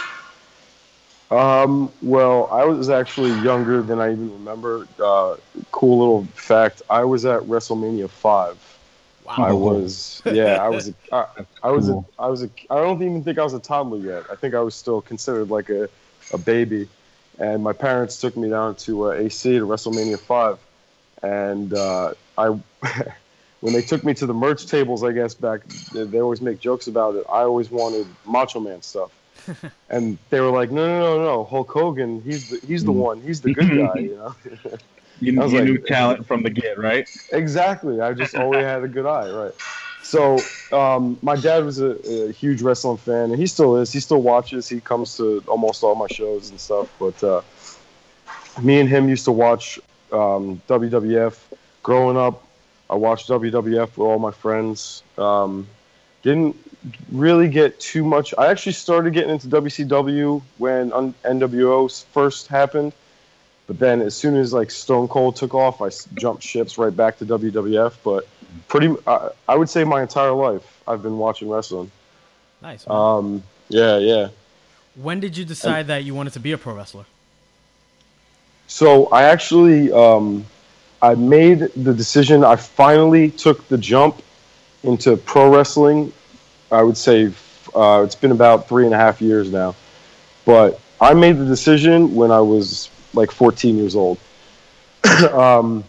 Um, well, I was actually younger than I even remember. Uh, cool little fact: I was at WrestleMania five. I Oh. was, yeah, I was, a, I, I was, a. I was a, I don't even think I was a toddler yet. I think I was still considered like a, a baby. And my parents took me down to uh, AC to WrestleMania five, and uh, I, when they took me to the merch tables, I guess back, they, they always make jokes about it. I always wanted Macho Man stuff, and they were like, no, no, no, no, Hulk Hogan, he's the, he's the Mm. one, he's the good guy, you know. You, I you like- knew talent from the get, right? Exactly. I just always had a good eye, right? So um, my dad was a, a huge wrestling fan, and he still is. He still watches. He comes to almost all my shows and stuff. But uh, me and him used to watch um, WWF growing up. I watched WWF with all my friends. Um, didn't really get too much. I actually started getting into WCW when NWO first happened. But then, as soon as like Stone Cold took off, I jumped ships right back to WWF. But pretty, uh, I would say my entire life I've been watching wrestling. Nice. Um, yeah, yeah. when did you decide that you wanted to be a pro wrestler? So I actually, um, I made the decision. I finally took the jump into pro wrestling. I would say uh, it's been about three and a half years now, but I made the decision when I was like 14 years old. um,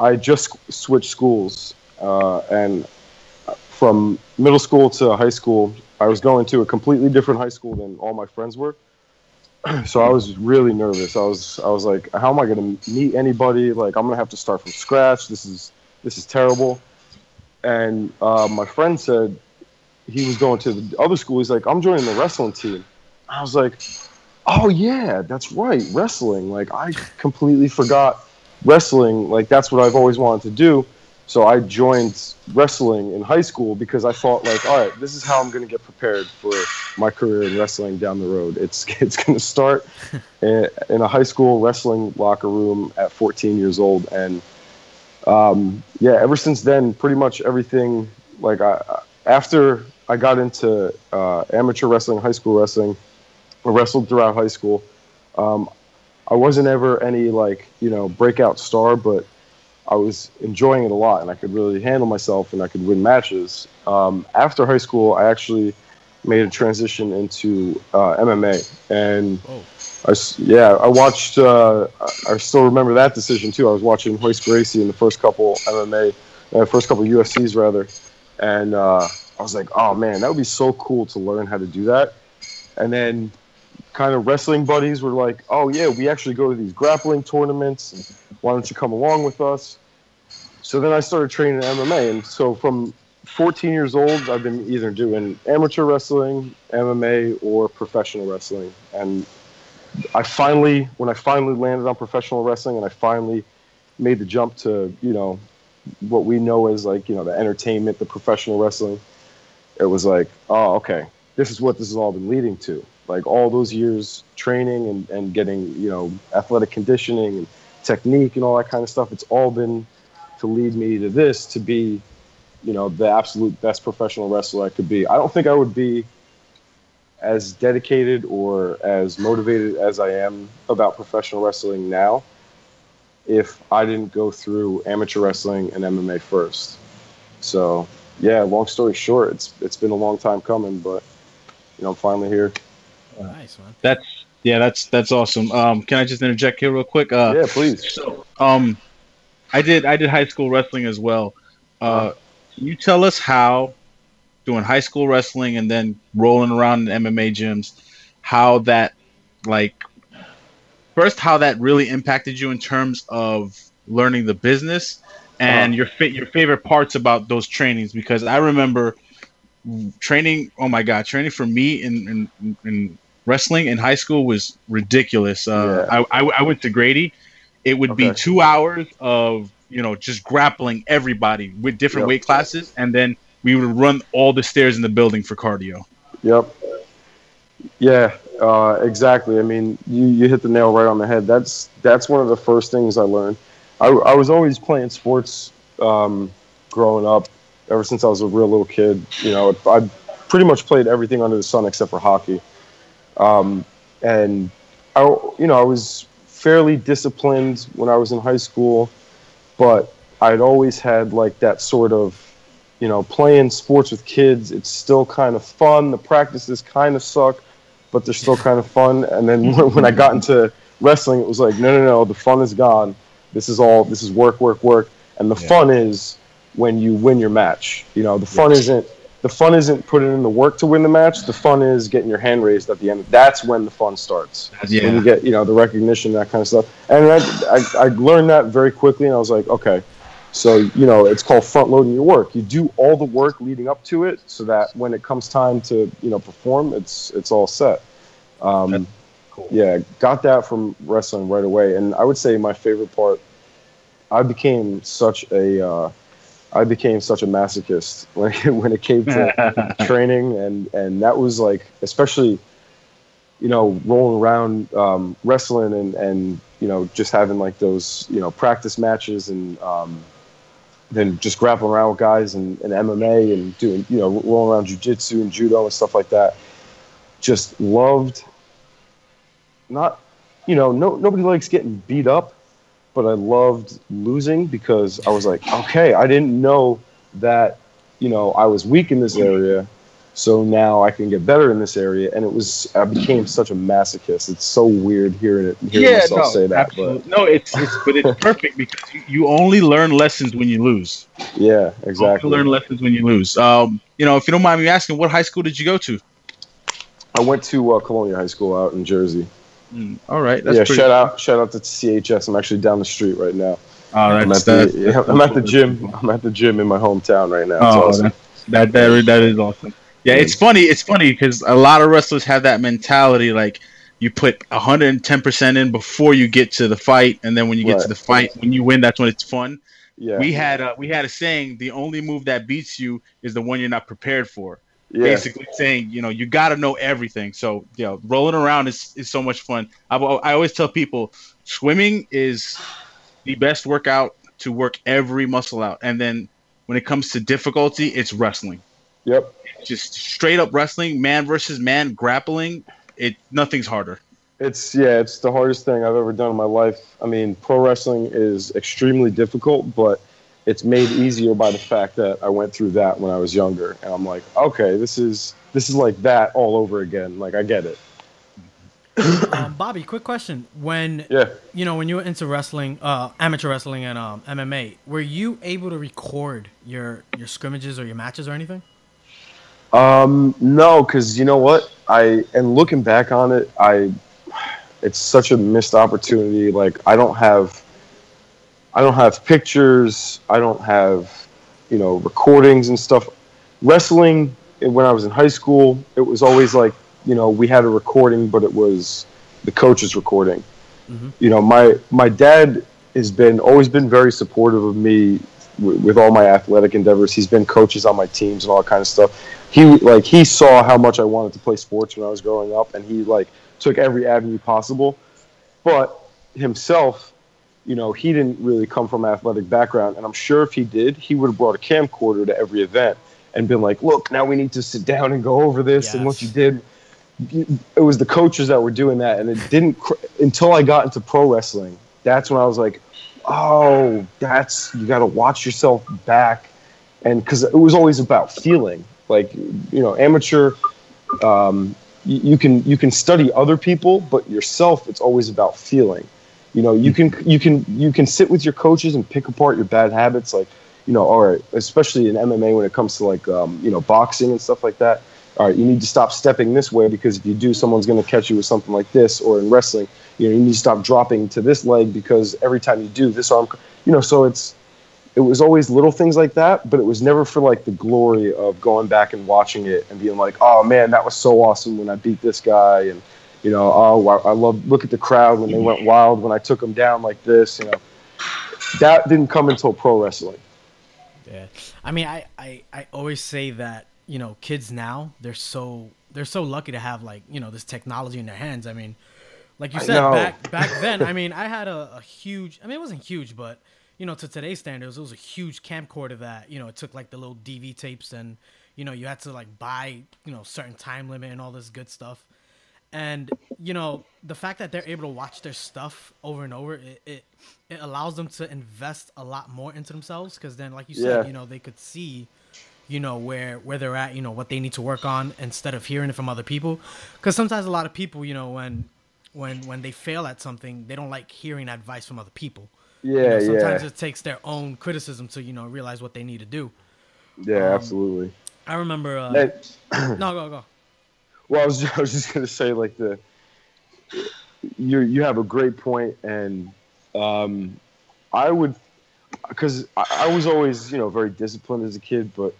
I just switched schools, uh, and from middle school to high school, I was going to a completely different high school than all my friends were. so I was really nervous. I was I was like, how am I going to meet anybody? Like I'm going to have to start from scratch. This is this is terrible. And uh, my friend said he was going to the other school. He's like, I'm joining the wrestling team. I was like, oh yeah, that's right, wrestling. Like I completely forgot wrestling. Like that's what I've always wanted to do. So I joined wrestling in high school because I thought like, all right, this is how I'm going to get prepared for my career in wrestling down the road. It's it's going to start in, in a high school wrestling locker room at 14 years old, and um, yeah, ever since then, pretty much everything. Like I, after I got into uh, amateur wrestling, high school wrestling, I wrestled throughout high school. Um, I wasn't ever any like you know breakout star, but I was enjoying it a lot, and I could really handle myself, and I could win matches. Um, after high school, I actually made a transition into uh, MMA, and Whoa. I yeah, I watched. Uh, I- I still remember that decision too. I was watching Royce Gracie in the first couple MMA, uh, first couple UFCs rather, and uh, I was like, oh man, that would be so cool to learn how to do that. And then, kind of wrestling buddies were like, oh yeah, we actually go to these grappling tournaments. Why don't you come along with us? So then I started training MMA, and so from 14 years old, I've been either doing amateur wrestling, MMA, or professional wrestling, and I finally, when I finally landed on professional wrestling, and I finally made the jump to, you know, what we know as like, you know, the entertainment, the professional wrestling. It was like, oh, okay, this is what this has all been leading to. Like all those years training and, and getting, you know, athletic conditioning and technique and all that kind of stuff. It's all been to lead me to this to be, you know, the absolute best professional wrestler I could be. I don't think I would be as dedicated or as motivated as I am about professional wrestling now if I didn't go through amateur wrestling and MMA first. So, yeah, long story short, it's it's been a long time coming, but you know, I'm finally here. Nice, man. That's Yeah, that's that's awesome. Um, can I just interject here real quick? Uh, yeah, please. So, um, I did I did high school wrestling as well. Uh, can you tell us how doing high school wrestling and then rolling around in MMA gyms, how that like first how that really impacted you in terms of learning the business and Uh-huh. your your favorite parts about those trainings because I remember training oh my god training for me in in, in wrestling in high school was ridiculous uh, Yeah. I, I I went to Grady it would be two hours of you know just grappling everybody with different Yep. weight classes and then we would run all the stairs in the building for cardio Yep. Yeah, uh, exactly. I mean, you, you hit the nail right on the head. That's that's one of the first things I learned. I, I was always playing sports um, growing up, ever since I was a real little kid. You know, I pretty much played everything under the sun except for hockey. Um, and I, you know, I was fairly disciplined when I was in high school, but I'd always had like that sort of you know, playing sports with kids, it's still kind of fun. The practices kind of suck, but they're still kind of fun. And then when I got into wrestling, it was like, no, no, no, the fun is gone. This is all, this is work, work, work. And the Yeah. fun is when you win your match. You know, the fun isn't, the fun isn't putting in the work to win the match. The fun is getting your hand raised at the end. That's when the fun starts Yeah. when you get you know the recognition that kind of stuff and I, I, I learned that very quickly and i was like okay so you know it's called front loading your work you do all the work leading up to it so that when it comes time to you know perform it's it's all set um, cool. yeah got that from wrestling right away and i would say my favorite part i became such a uh, i became such a masochist when, when it came to training and and that was like especially you know rolling around um, wrestling and and you know just having like those you know practice matches and um, then just grappling around with guys and, and MMA and doing you know rolling around jujitsu and judo and stuff like that. Just loved not you know no nobody likes getting beat up but I loved losing because I was like okay I didn't know that you know I was weak in this area so now I can get better in this area. And it was I became such a masochist. It's so weird hearing it hearing yeah myself no, say that. absolutely. no it's, it's but it's perfect because you, you only learn lessons when you lose But yeah, You only exactly. learn lessons when you lose um you know if you don't mind me asking what high school did you go to I went to uh, Colonia High School out in Jersey. Mm, all right that's yeah, shout out shout out to CHS. I'm actually down the street right now. oh, I'm that's, at the that's, I'm at the gym. I'm at the gym in my hometown right now. Oh, awesome. that that that is awesome. Yeah, it's funny. It's funny because a lot of wrestlers have that mentality. Like you put 110 percent in before you get to the fight, and then when you get to the fight, when you win, that's when it's fun. Yeah, We had a we had a saying: the only move that beats you is the one you're not prepared for. Yeah, Basically saying, you know, you got to know everything. So, you know, rolling around is, is so much fun. I, I always tell people, swimming is the best workout to work every muscle out, and then when it comes to difficulty, it's wrestling yep. just straight up wrestling, man versus man, grappling. It nothing's harder. It's yeah, it's the hardest thing I've ever done in my life. I mean, pro wrestling is extremely difficult, but it's made easier by the fact that I went through that when I was younger, and I'm like, okay, this is this is like that all over again. Like I get it. Um, Bobby, quick question: When Yeah. you know when you were into wrestling, uh, amateur wrestling and um, MMA, were you able to record your your scrimmages or your matches or anything? Um, no, because you know what? I and looking back on it, I it's such a missed opportunity. Like I don't have I don't have pictures, I don't have, you know, recordings and stuff. Wrestling when I was in high school, it was always like, you know, we had a recording, but it was the coach's recording. Mhm. You know, my my dad has been always been very supportive of me w- with all my athletic endeavors. He's been coaches on my teams and all that kind of stuff he like he saw how much I wanted to play sports when I was growing up, and he like took every avenue possible. But himself, you know, he didn't really come from an athletic background, and I'm sure if he did, he would have brought a camcorder to every event and been like, "Look, now we need to sit down and go over this and what you did." It was the coaches that were doing that, and it didn't cr- until I got into pro wrestling. That's when I was like, "Oh, that's you got to watch yourself back," and because it was always about feeling like you know amateur um, you, you can you can study other people, but yourself, it's always about feeling. You know, you can you can you can sit with your coaches and pick apart your bad habits, like you know, all right, especially in MMA when it comes to like um, you know boxing and stuff like that. All right, you need to stop stepping this way because if you do, someone's going to catch you with something like this. Or in wrestling, you know, you need to stop dropping to this leg because every time you do, this arm, you know, so it's it was always little things like that, but it was never for like the glory of going back and watching it and being like, oh man, that was so awesome when I beat this guy and you know, oh, I love look at the crowd when they went mm-hmm. wild when I took them down like this. You know, that didn't come until pro wrestling. Yeah, I mean, I, I, I always say that you know, kids now they're so they're so lucky to have like you know this technology in their hands. I mean, like you said back back then. I mean, I had a, a huge. I mean, it wasn't huge, but you know, to today's standards, it was a huge camcorder that you know it took like the little DV tapes and you know you had to like buy you know certain time limit and all this good stuff and you know the fact that they're able to watch their stuff over and over it it, it allows them to invest a lot more into themselves because then like you said yeah. you know they could see you know where where they're at you know what they need to work on instead of hearing it from other people. Because sometimes a lot of people you know when when when they fail at something they don't like hearing advice from other people. Yeah you know, sometimes yeah. it takes their own criticism to you know realize what they need to do. Yeah um, absolutely. I remember uh, no go go well, I was, I was just gonna say like the you you have a great point, and um, I would because I, I was always you know very disciplined as a kid, but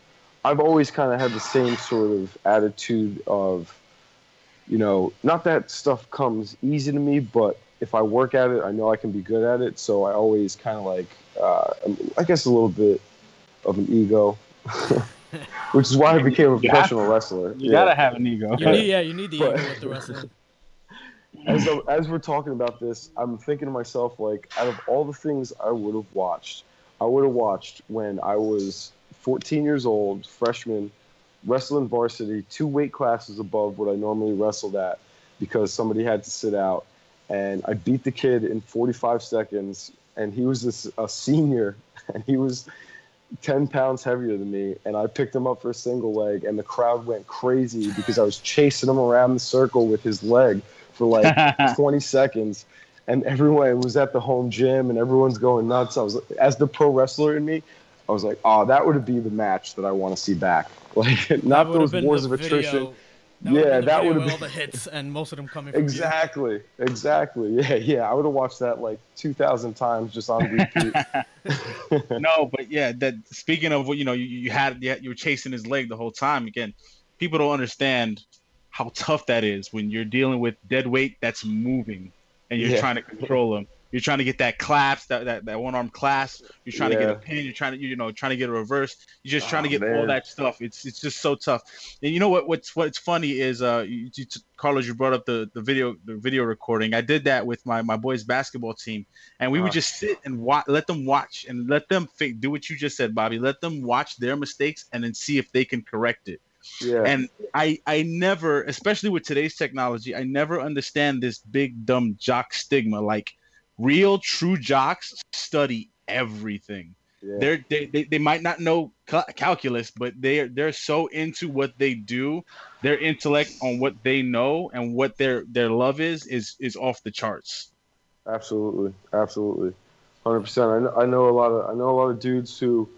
I've always kind of had the same sort of attitude of you know not that stuff comes easy to me, but if I work at it, I know I can be good at it. So I always kind of like uh, I guess a little bit of an ego. which is why I became a professional wrestler. You yeah. gotta have an ego. You need, yeah, you need the ego with the wrestling. As, as we're talking about this, I'm thinking to myself, like, out of all the things I would have watched, I would have watched when I was 14 years old, freshman, wrestling varsity, two weight classes above what I normally wrestled at because somebody had to sit out. And I beat the kid in 45 seconds, and he was this, a senior, and he was 10 pounds heavier than me, and I picked him up for a single leg, and the crowd went crazy because I was chasing him around the circle with his leg for like 20 seconds. And everyone was at the home gym, and everyone's going nuts. I was, as the pro wrestler in me, I was like, oh, that would be the match that I want to see back. Like, not those wars of attrition. That yeah, that would have been all the hits, and most of them coming. exactly, you. exactly. Yeah, yeah. I would have watched that like two thousand times just on repeat. no, but yeah. That speaking of what you know, you, you had you were chasing his leg the whole time. Again, people don't understand how tough that is when you're dealing with dead weight that's moving and you're yeah. trying to control them. You're trying to get that clasp, that, that, that one arm clasp. You're trying yeah. to get a pin. You're trying to you know trying to get a reverse. You're just trying to oh, get man. all that stuff. It's it's just so tough. And you know what? What's what's funny is uh, you, you, Carlos, you brought up the, the video the video recording. I did that with my my boys basketball team, and we uh would uh-huh. just sit and watch, let them watch, and let them think, do what you just said, Bobby. Let them watch their mistakes and then see if they can correct it. Yeah. And I I never, especially with today's technology, I never understand this big dumb jock stigma like real true jocks study everything. Yeah. They're, they, they they might not know calculus, but they're they're so into what they do, their intellect on what they know and what their their love is is is off the charts. Absolutely, absolutely, hundred percent. I know, I know a lot of I know a lot of dudes who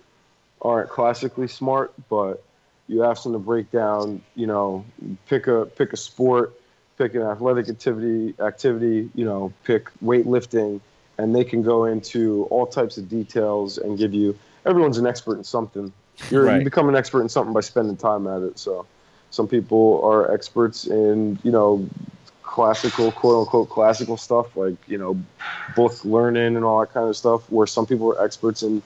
aren't classically smart, but you ask them to break down, you know, pick a pick a sport pick an athletic activity, activity, you know, pick weightlifting, and they can go into all types of details and give you. Everyone's an expert in something. You're, right. You become an expert in something by spending time at it. So, some people are experts in, you know, classical, quote unquote, classical stuff like you know, book learning and all that kind of stuff. Where some people are experts in,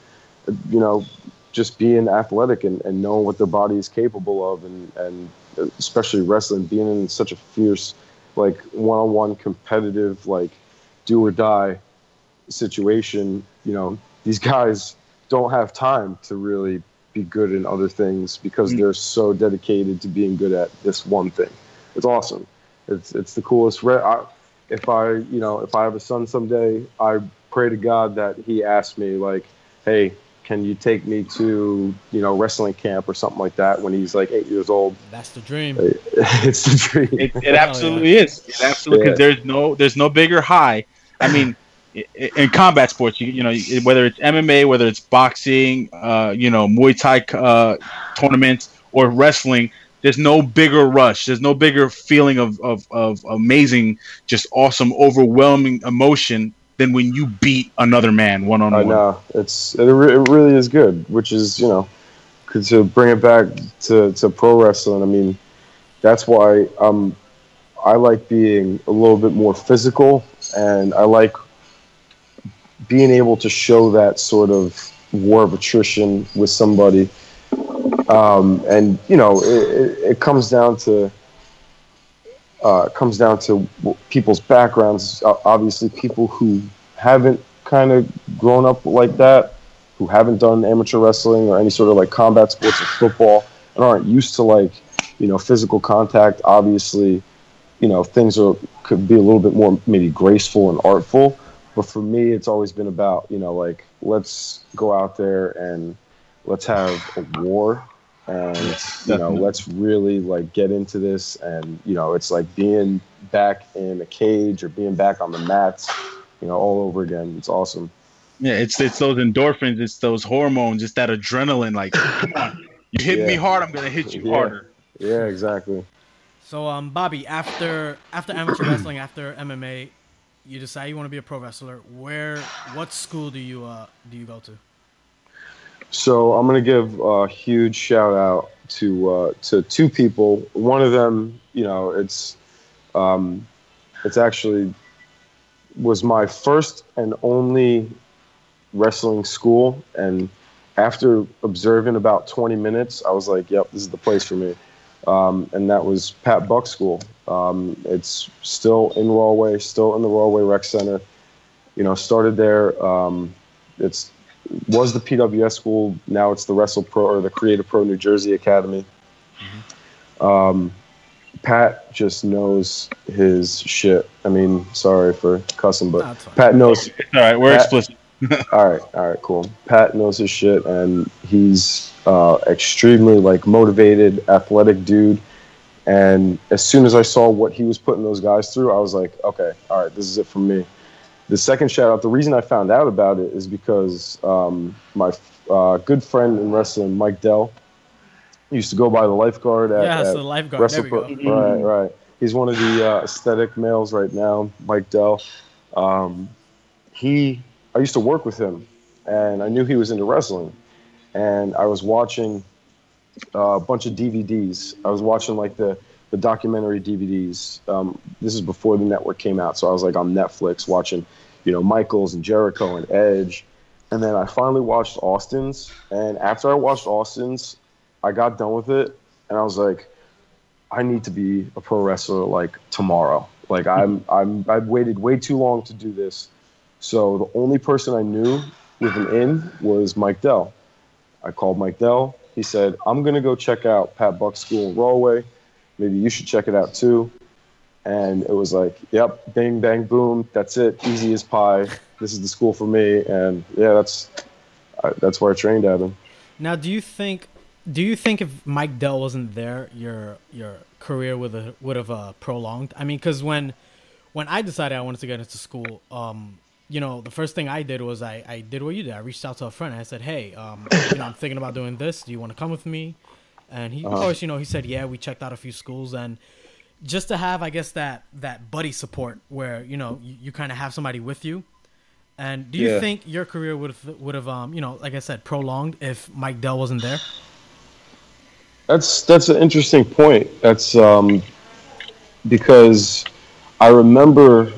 you know, just being athletic and, and knowing what their body is capable of and, and especially wrestling, being in such a fierce, like one-on-one competitive, like do or die situation, you know, these guys don't have time to really be good in other things because mm-hmm. they're so dedicated to being good at this one thing. It's awesome. It's it's the coolest. I, if I you know if I have a son someday, I pray to God that he asks me like, hey, can you take me to you know wrestling camp or something like that when he's like eight years old That's the dream. it's the dream It, it absolutely is. It absolutely because there's no there's no bigger high. I mean, i- i- in combat sports, you you know whether it's MMA, whether it's boxing, uh, you know Muay Thai uh, tournaments or wrestling, there's no bigger rush. There's no bigger feeling of of, of amazing, just awesome, overwhelming emotion than when you beat another man one on one. I know it's it, re- it really is good, which is you know, to bring it back to, to pro wrestling. I mean, that's why um, I like being a little bit more physical, and I like being able to show that sort of war of attrition with somebody. Um, and you know, it, it, it comes down to uh, comes down to people's backgrounds. Obviously, people who haven't kind of grown up like that, who haven't done amateur wrestling or any sort of like combat sports or football, and aren't used to like you know physical contact. Obviously, you know things are could be a little bit more maybe graceful and artful. But for me, it's always been about you know like let's go out there and let's have a war and you know let's really like get into this and you know it's like being back in a cage or being back on the mats you know all over again it's awesome Yeah, it's it's those endorphins, it's those hormones, it's that adrenaline. Like, come on, you hit me hard, I'm gonna hit you Yeah. harder. yeah exactly So, um, Bobby, after after amateur wrestling, after MMA, you decide you want to be a pro wrestler. Where, what school do you uh do you go to? So i'm going to give a huge shout out to uh, to two people one of them you know it's um, it's actually was my first and only wrestling school and after observing about 20 minutes i was like yep this is the place for me um, and that was pat buck school um, it's still in Rahway, still in the Rahway Rec Center. You know, started there. Um, it's was the PWS school. Now it's the Wrestle Pro or the Create A Pro New Jersey Academy. Um, Pat just knows his shit. I mean, sorry for cussing, but Nah, it's fine. Pat knows all right, we're Pat- explicit. all right, all right, cool. Pat knows his shit, and he's uh, extremely like motivated, athletic dude. And as soon as I saw what he was putting those guys through, I was like, okay, all right, this is it for me. The second shout out, the reason I found out about it is because um, my uh, good friend in wrestling, Mike Dell, used to go by the lifeguard at, yeah, at so the lifeguard. There we go. Right, right. He's one of the uh, aesthetic males right now, Mike Dell. Um, he, I used to work with him, and I knew he was into wrestling, and I was watching uh, a bunch of DVDs. I was watching like the the documentary DVDs. Um, this is before the network came out, so I was like on Netflix watching, you know, Michaels and Jericho and Edge, and then I finally watched Austin's. And after I watched Austin's, I got done with it, and I was like, I need to be a pro wrestler like tomorrow. Like I'm, I'm, I've waited way too long to do this. So the only person I knew with an in was Mike Dell. I called Mike Dell. He said, I'm gonna go check out Pat Buck School in Galway. Maybe you should check it out too. And it was like, yep, bing, bang, boom. That's it. Easy as pie. This is the school for me. And yeah, that's that's where I trained at him. Now, do you think do you think if Mike Dell wasn't there, your your career would have would have uh, prolonged? I mean, because when when I decided I wanted to get into school, um, you know, the first thing I did was I, I did what you did. I reached out to a friend. and I said, hey, um, you know, I'm thinking about doing this. Do you want to come with me? And he, of Uh-huh. course, you know, he said, yeah. We checked out a few schools, and just to have, I guess that that buddy support where you know you, you kind of have somebody with you. And do you Yeah. think your career would have would have um you know like I said prolonged if Mike Dell wasn't there? That's that's an interesting point. That's um, because I remember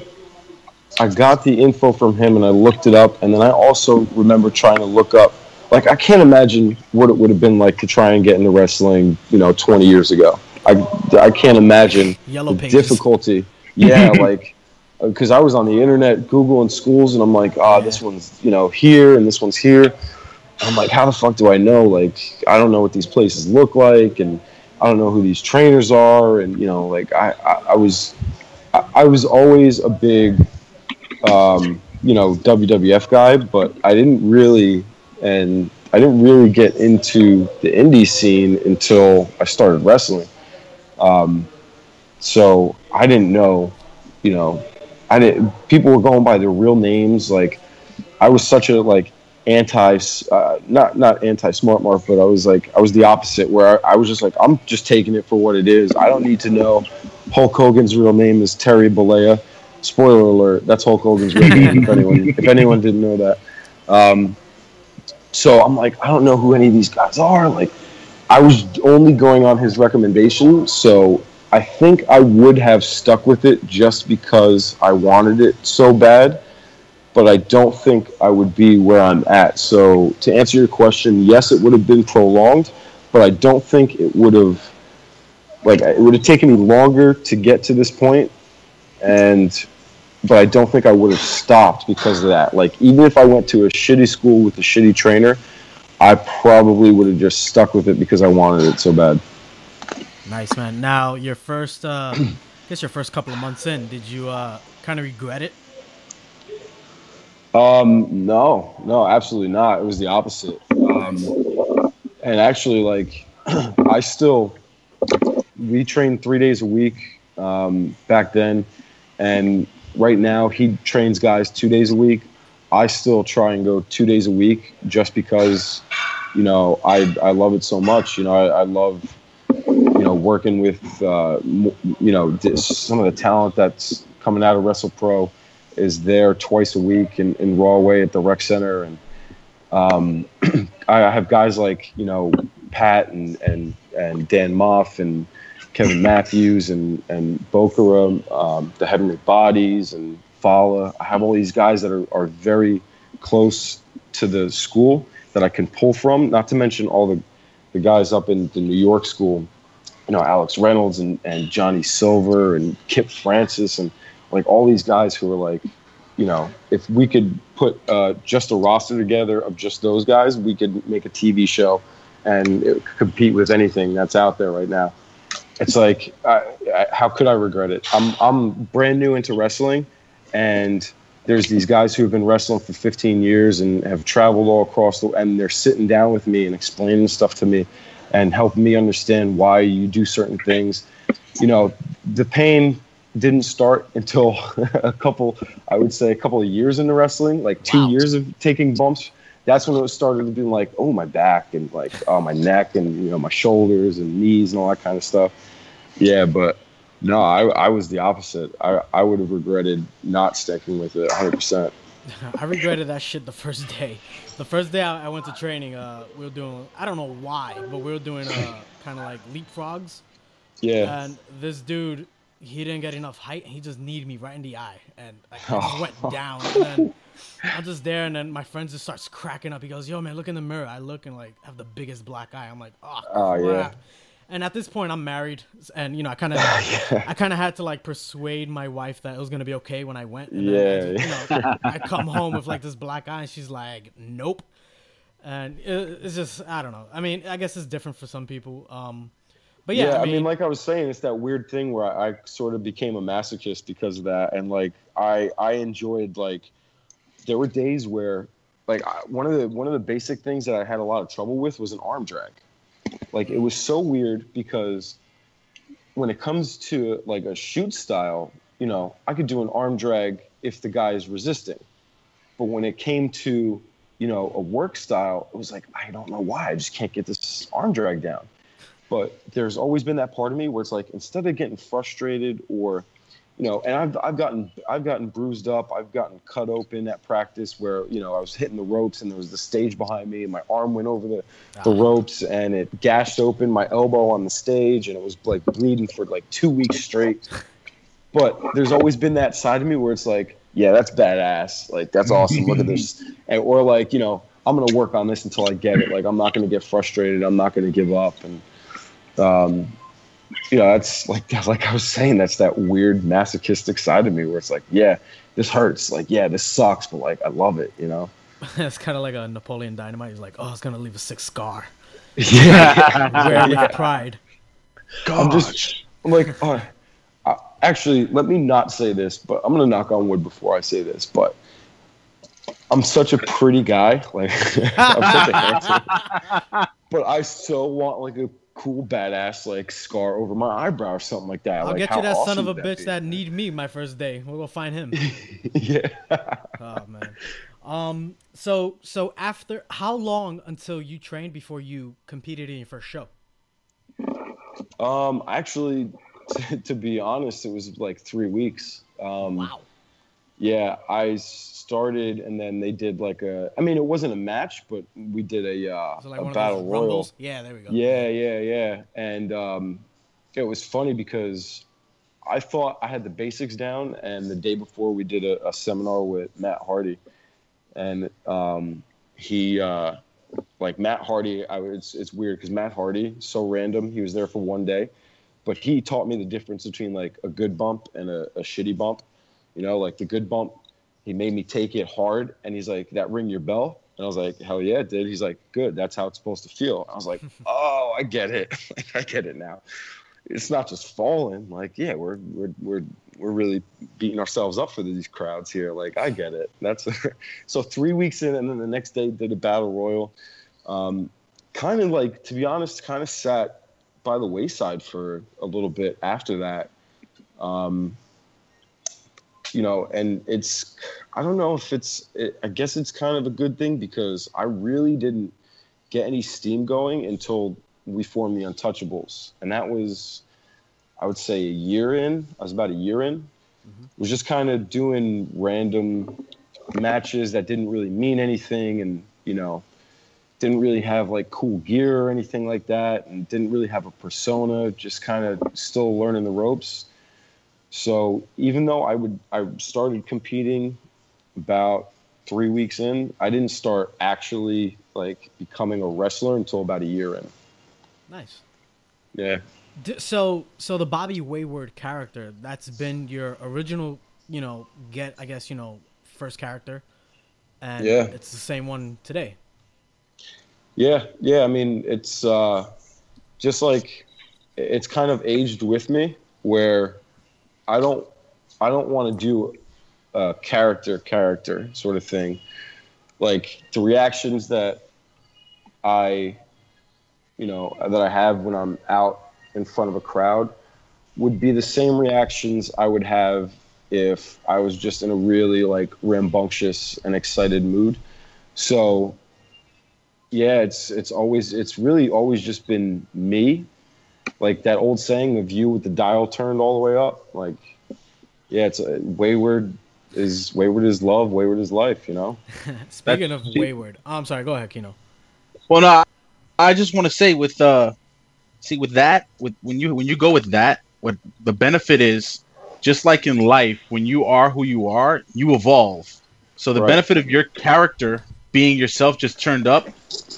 I got the info from him and I looked it up, and then I also remember trying to look up. Like I can't imagine what it would have been like to try and get into wrestling, you know, 20 years ago. I I can't imagine Yellow the pages. difficulty. Yeah, like because I was on the internet, Google and schools, and I'm like, oh, this one's you know here and this one's here. I'm like, how the fuck do I know? Like, I don't know what these places look like, and I don't know who these trainers are, and you know, like I, I, I was, I, I was always a big, um, you know, WWF guy, but I didn't really, and I didn't really get into the indie scene until I started wrestling. Um, so I didn't know, you know, I didn't. People were going by their real names. Like I was such a like anti, uh, not not anti smart mark, but I was like I was the opposite. Where I, I was just like I'm just taking it for what it is. I don't need to know. Hulk Hogan's real name is Terry Bollea. Spoiler alert: that's Hulk Hogan's real name. if anyone if anyone didn't know that. Um, so I'm like, I don't know who any of these guys are. Like, I was only going on his recommendation, so I think I would have stuck with it just because I wanted it so bad. But I don't think I would be where I'm at. So to answer your question, yes, it would have been prolonged, but I don't think it would have. Like it would have taken me longer to get to this point, and but I don't think I would have stopped because of that. Like even if I went to a shitty school with a shitty trainer, I probably would have just stuck with it because I wanted it so bad. Nice man. Now your first, uh, I guess your first couple of months in, did you uh, kind of regret it? Um, no, no, absolutely not. It was the opposite. Um, and actually, like, I still we trained three days a week um, back then, and right now he trains guys two days a week. I still try and go two days a week just because, you know, I I love it so much. You know, I, I love, you know, working with, uh, you know, some of the talent that's coming out of Wrestle Pro is there twice a week in, in Rahway at the rec center, and um, I have guys like you know Pat and and and Dan Maff and Kevin Matthews and and Bokara, um, the Heavenly Bodies and Fala. I have all these guys that are, are very close to the school that I can pull from. Not to mention all the the guys up in the New York school, you know Alex Reynolds and, and Johnny Silver and Kip Francis and like all these guys who are like, you know, if we could put uh, just a roster together of just those guys, we could make a TV show and compete with anything that's out there right now it's like I, I, how could I regret it? I'm I'm brand new into wrestling, and there's these guys who have been wrestling for 15 years and have traveled all across the and they're sitting down with me and explaining stuff to me and helping me understand why you do certain things. You know, the pain didn't start until a couple I would say a couple of years into wrestling, like two wow. years of taking bumps. That's when it started to be like, oh my back and like oh my neck and you know my shoulders and knees and all that kind of stuff yeah, but no, I, I was the opposite. I, I would have regretted not sticking with it 100%. I regretted that shit the first day. The first day I, I went to training, uh, we were doing, I don't know why, but we were doing uh, kind of like leapfrogs. Yeah. And this dude, he didn't get enough height. He just kneed me right in the eye. And I just went down. And then I'm just there, and then my friend just starts cracking up. He goes, Yo, man, look in the mirror. I look and like have the biggest black eye. I'm like, Oh, oh yeah and at this point i'm married and you know i kind of yeah. i kind of had to like persuade my wife that it was gonna be okay when i went and yeah, I, you know, I come home with like this black eye and she's like nope and it, it's just i don't know i mean i guess it's different for some people um but yeah, yeah I, mean, I, mean, like I was saying, it's that weird thing where I, I sort of became a masochist because of that, and like I I enjoyed like there were days where like one of the one of the basic things that I had a lot of trouble with was an arm drag. Like it was so weird because when it comes to like a shoot style, you know, I could do an arm drag if the guy is resisting. But when it came to, you know, a work style, it was like, I don't know why. I just can't get this arm drag down. But there's always been that part of me where it's like, instead of getting frustrated or you know, and I've I've gotten I've gotten bruised up. I've gotten cut open at practice where you know I was hitting the ropes and there was the stage behind me and my arm went over the the ah. ropes and it gashed open my elbow on the stage and it was like bleeding for like two weeks straight. But there's always been that side of me where it's like, yeah, that's badass. Like that's awesome. Look at this. And, or like you know, I'm gonna work on this until I get it. Like I'm not gonna get frustrated. I'm not gonna give up. And um, you know, that's like like I was saying, that's that weird masochistic side of me where it's like, yeah, this hurts. Like, yeah, this sucks, but like I love it, you know. it's kind of like a Napoleon Dynamite. He's like, oh, it's gonna leave a sick scar. Yeah, wear yeah. with pride. Gosh. I'm just, I'm like, oh, actually, let me not say this, but I'm gonna knock on wood before I say this. But I'm such a pretty guy. Like I'm such a handsome, but I still want like a cool badass like scar over my eyebrow or something like that. I'll like, get you that son of a bitch that need me my first day. We'll go find him. yeah. oh man. Um. So so after how long until you trained before you competed in your first show? Um, actually, to, to be honest, it was like three weeks. Um, Wow. Yeah, I started, and then they did like a. I mean, it wasn't a match, but we did a uh, like a battle royal. rumbles. Yeah, there we go. Yeah, yeah, yeah. And um, it was funny because I thought I had the basics down, and the day before we did a, a seminar with Matt Hardy, and um, he, uh, like Matt Hardy, I was, it's weird because Matt Hardy, so random. He was there for one day, but he taught me the difference between like a good bump and a, a shitty bump. You know, like the good bump, he made me take it hard, and he's like, "That ring your bell." And I was like, hell yeah, it did. He's like, good. That's how it's supposed to feel. I was like, oh, I get it. like, I get it now. It's not just falling. Like, yeah, we're we're we're we're really beating ourselves up for these crowds here. Like, I get it. That's so three weeks in, and then the next day did a battle royal. Um, kind of like, to be honest, kind of sat by the wayside for a little bit after that. Um, you know, and it's I don't know if it's it, I guess it's kind of a good thing because I really didn't get any steam going until we formed the Untouchables, and that was I would say a year in. I was about a year in. Mm-hmm. Was just kind of doing random matches that didn't really mean anything, and you know, didn't really have like cool gear or anything like that, and didn't really have a persona. Just kind of still learning the ropes. So even though I would I started competing about three weeks in, I didn't start actually like becoming a wrestler until about a year in. Nice. Yeah. So so the Bobby Wayward character that's been your original, you know, get I guess you know first character, and Yeah. it's the same one today. Yeah, yeah. I mean, it's uh, just like it's kind of aged with me, where I don't, I don't want to do a character character sort of thing. Like the reactions that I, you know, that I have when I'm out in front of a crowd would be the same reactions I would have if I was just in a really like rambunctious and excited mood. So yeah, it's it's always it's really always just been me. Like that old saying of you with the dial turned all the way up. Like yeah, it's uh, wayward is wayward is love, wayward is life, you know? Speaking of Wayward, oh, I'm sorry. Go ahead, Kino. Well, no, I- I just want to say with uh, see with that with when you when you go with that, what the benefit is, just like in life, when you are who you are, you evolve. So the Right. benefit of your character being yourself just turned up,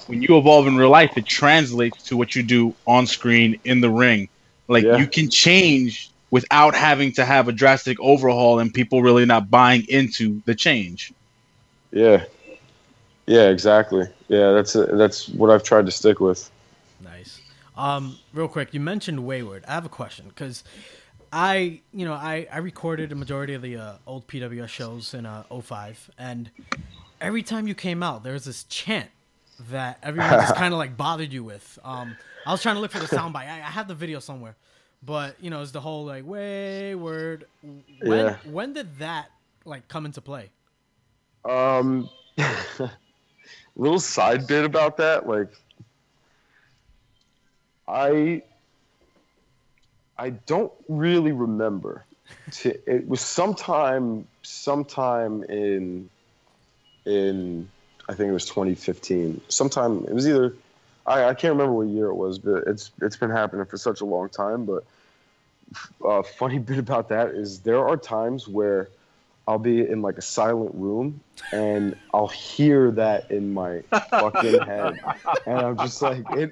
when you evolve in real life, it translates to what you do on screen in the ring. Like Yeah. you can change without having to have a drastic overhaul and people really not buying into the change. Yeah. Yeah, exactly. Yeah, that's uh that's what I've tried to stick with. Nice. Um, real quick, you mentioned Wayward. I have a question because I, you know, I, I recorded a majority of the uh, old PWS shows in uh, 05, and every time you came out, there was this chant that everyone just kind of like bothered you with. Um, I was trying to look for the soundbite. I, I have the video somewhere, but you know, it's the whole like Wayward. When Yeah. when did that like come into play? Um, little side bit about that, like I, I don't really remember. To, it was sometime, sometime in, in, I think it was 2015. Sometime it was either, I, I can't remember what year it was, but it's it's been happening for such a long time. But uh, funny bit about that is there are times where I'll be in like a silent room and I'll hear that in my fucking head. And I'm just like, it,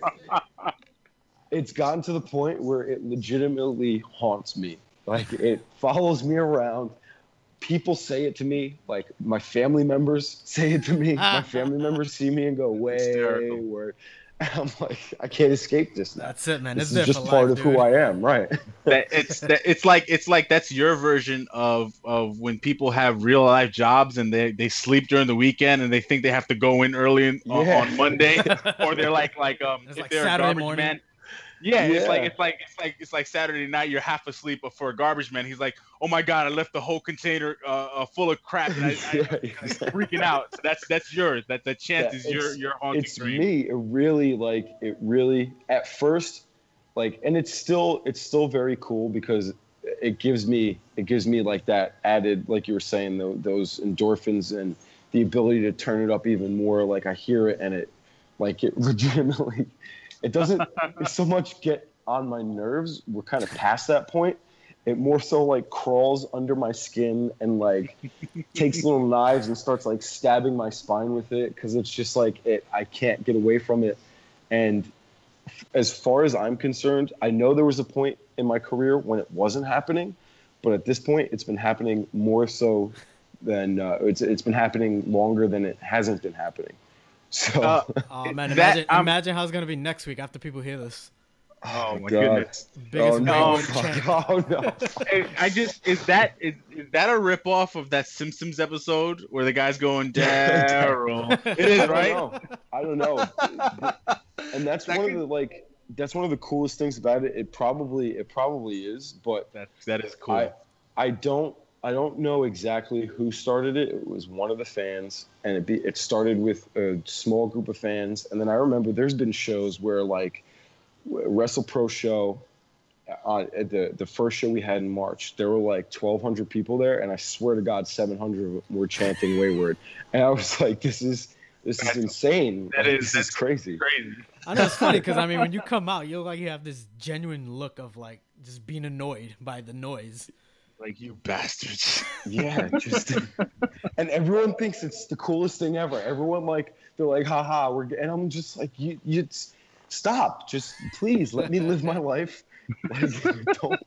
it's gotten to the point where it legitimately haunts me. Like it follows me around. People say it to me, like my family members say it to me. My family members see me and go, Hysterical. wayward. I'm like, I can't escape this now. That's it, man. This It's is just part life, of who. I am, right? that it's that it's like it's like that's your version of of when people have real life jobs and they they sleep during the weekend and they think they have to go in early in, on, Yeah. on Monday or they're like like um It's if like they're Saturday a garbage morning. man. Yeah, it's like it's like it's like it's like Saturday night. You're half asleep, but for a garbage man, he's like, "Oh my god, I left the whole container uh, uh, full of crap." And I, I, Yeah, I'm freaking out. So that's that's yours. That the chance Yeah, is your your haunting it's dream. me it really like it really at first like and it's still it's still very cool because it gives me it gives me like that added like you were saying tho- those endorphins and the ability to turn it up even more like i hear it and it like it legitimately it doesn't so much get on my nerves we're kind of past that point it more so like crawls under my skin and like takes little knives and starts like stabbing my spine with it because it's just like it i can't get away from it. And as far as i'm concerned i know there was a point in my career when it wasn't happening but at this point it's been happening more so than uh, it's it's been happening longer than it hasn't been happening so Uh, Oh man, That- imagine I'm- imagine how it's gonna be next week after people hear this. oh my God. goodness. Biggest oh no oh no I- I just is that is, is that a ripoff of that Simpsons episode where the guy's going Daryl? it is I don't right. know. I don't know. and that's That one could- of the like that's one of the coolest things about it. It probably it probably is, but That that is cool. I I don't I don't know exactly who started it. It was one of the fans, and it be, it started with a small group of fans, and then I remember there's been shows where like Wrestle Pro show. Uh, at the the first show we had in March, there were like 1,200 people there, and I swear to God, 700 of them were chanting "Wayward," and I was like, "This is this is insane. that Like, is- this is that's crazy." Crazy. I know it's funny because I mean, when you come out, you look like you have this genuine look of like just being annoyed by the noise. Like you bastards. Yeah, just and everyone thinks it's the coolest thing ever. Everyone like they're like, haha, we're and I'm just like, you you stop, just please let me live my life. Like.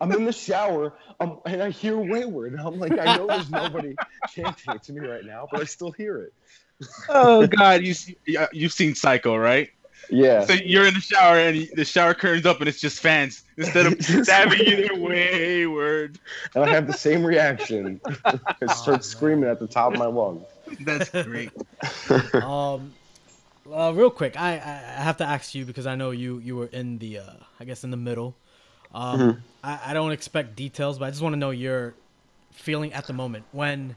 I'm in the shower, um, and I hear Wayward, and I'm like, I know there's nobody chanting it to me right now, but I still hear it. oh God, you see, you've seen Psycho, right? Yeah, So you're in the shower and the shower curtains up and it's just fans instead of stabbing you. They're wayward. and I have the same reaction. I man. start screaming at the top of my lungs. That's great. Um, uh, real quick, I, I I have to ask you because I know you you were in the uh, I guess in the middle. Um, Mhm. I, I don't expect details, but I just want to know your feeling at the moment when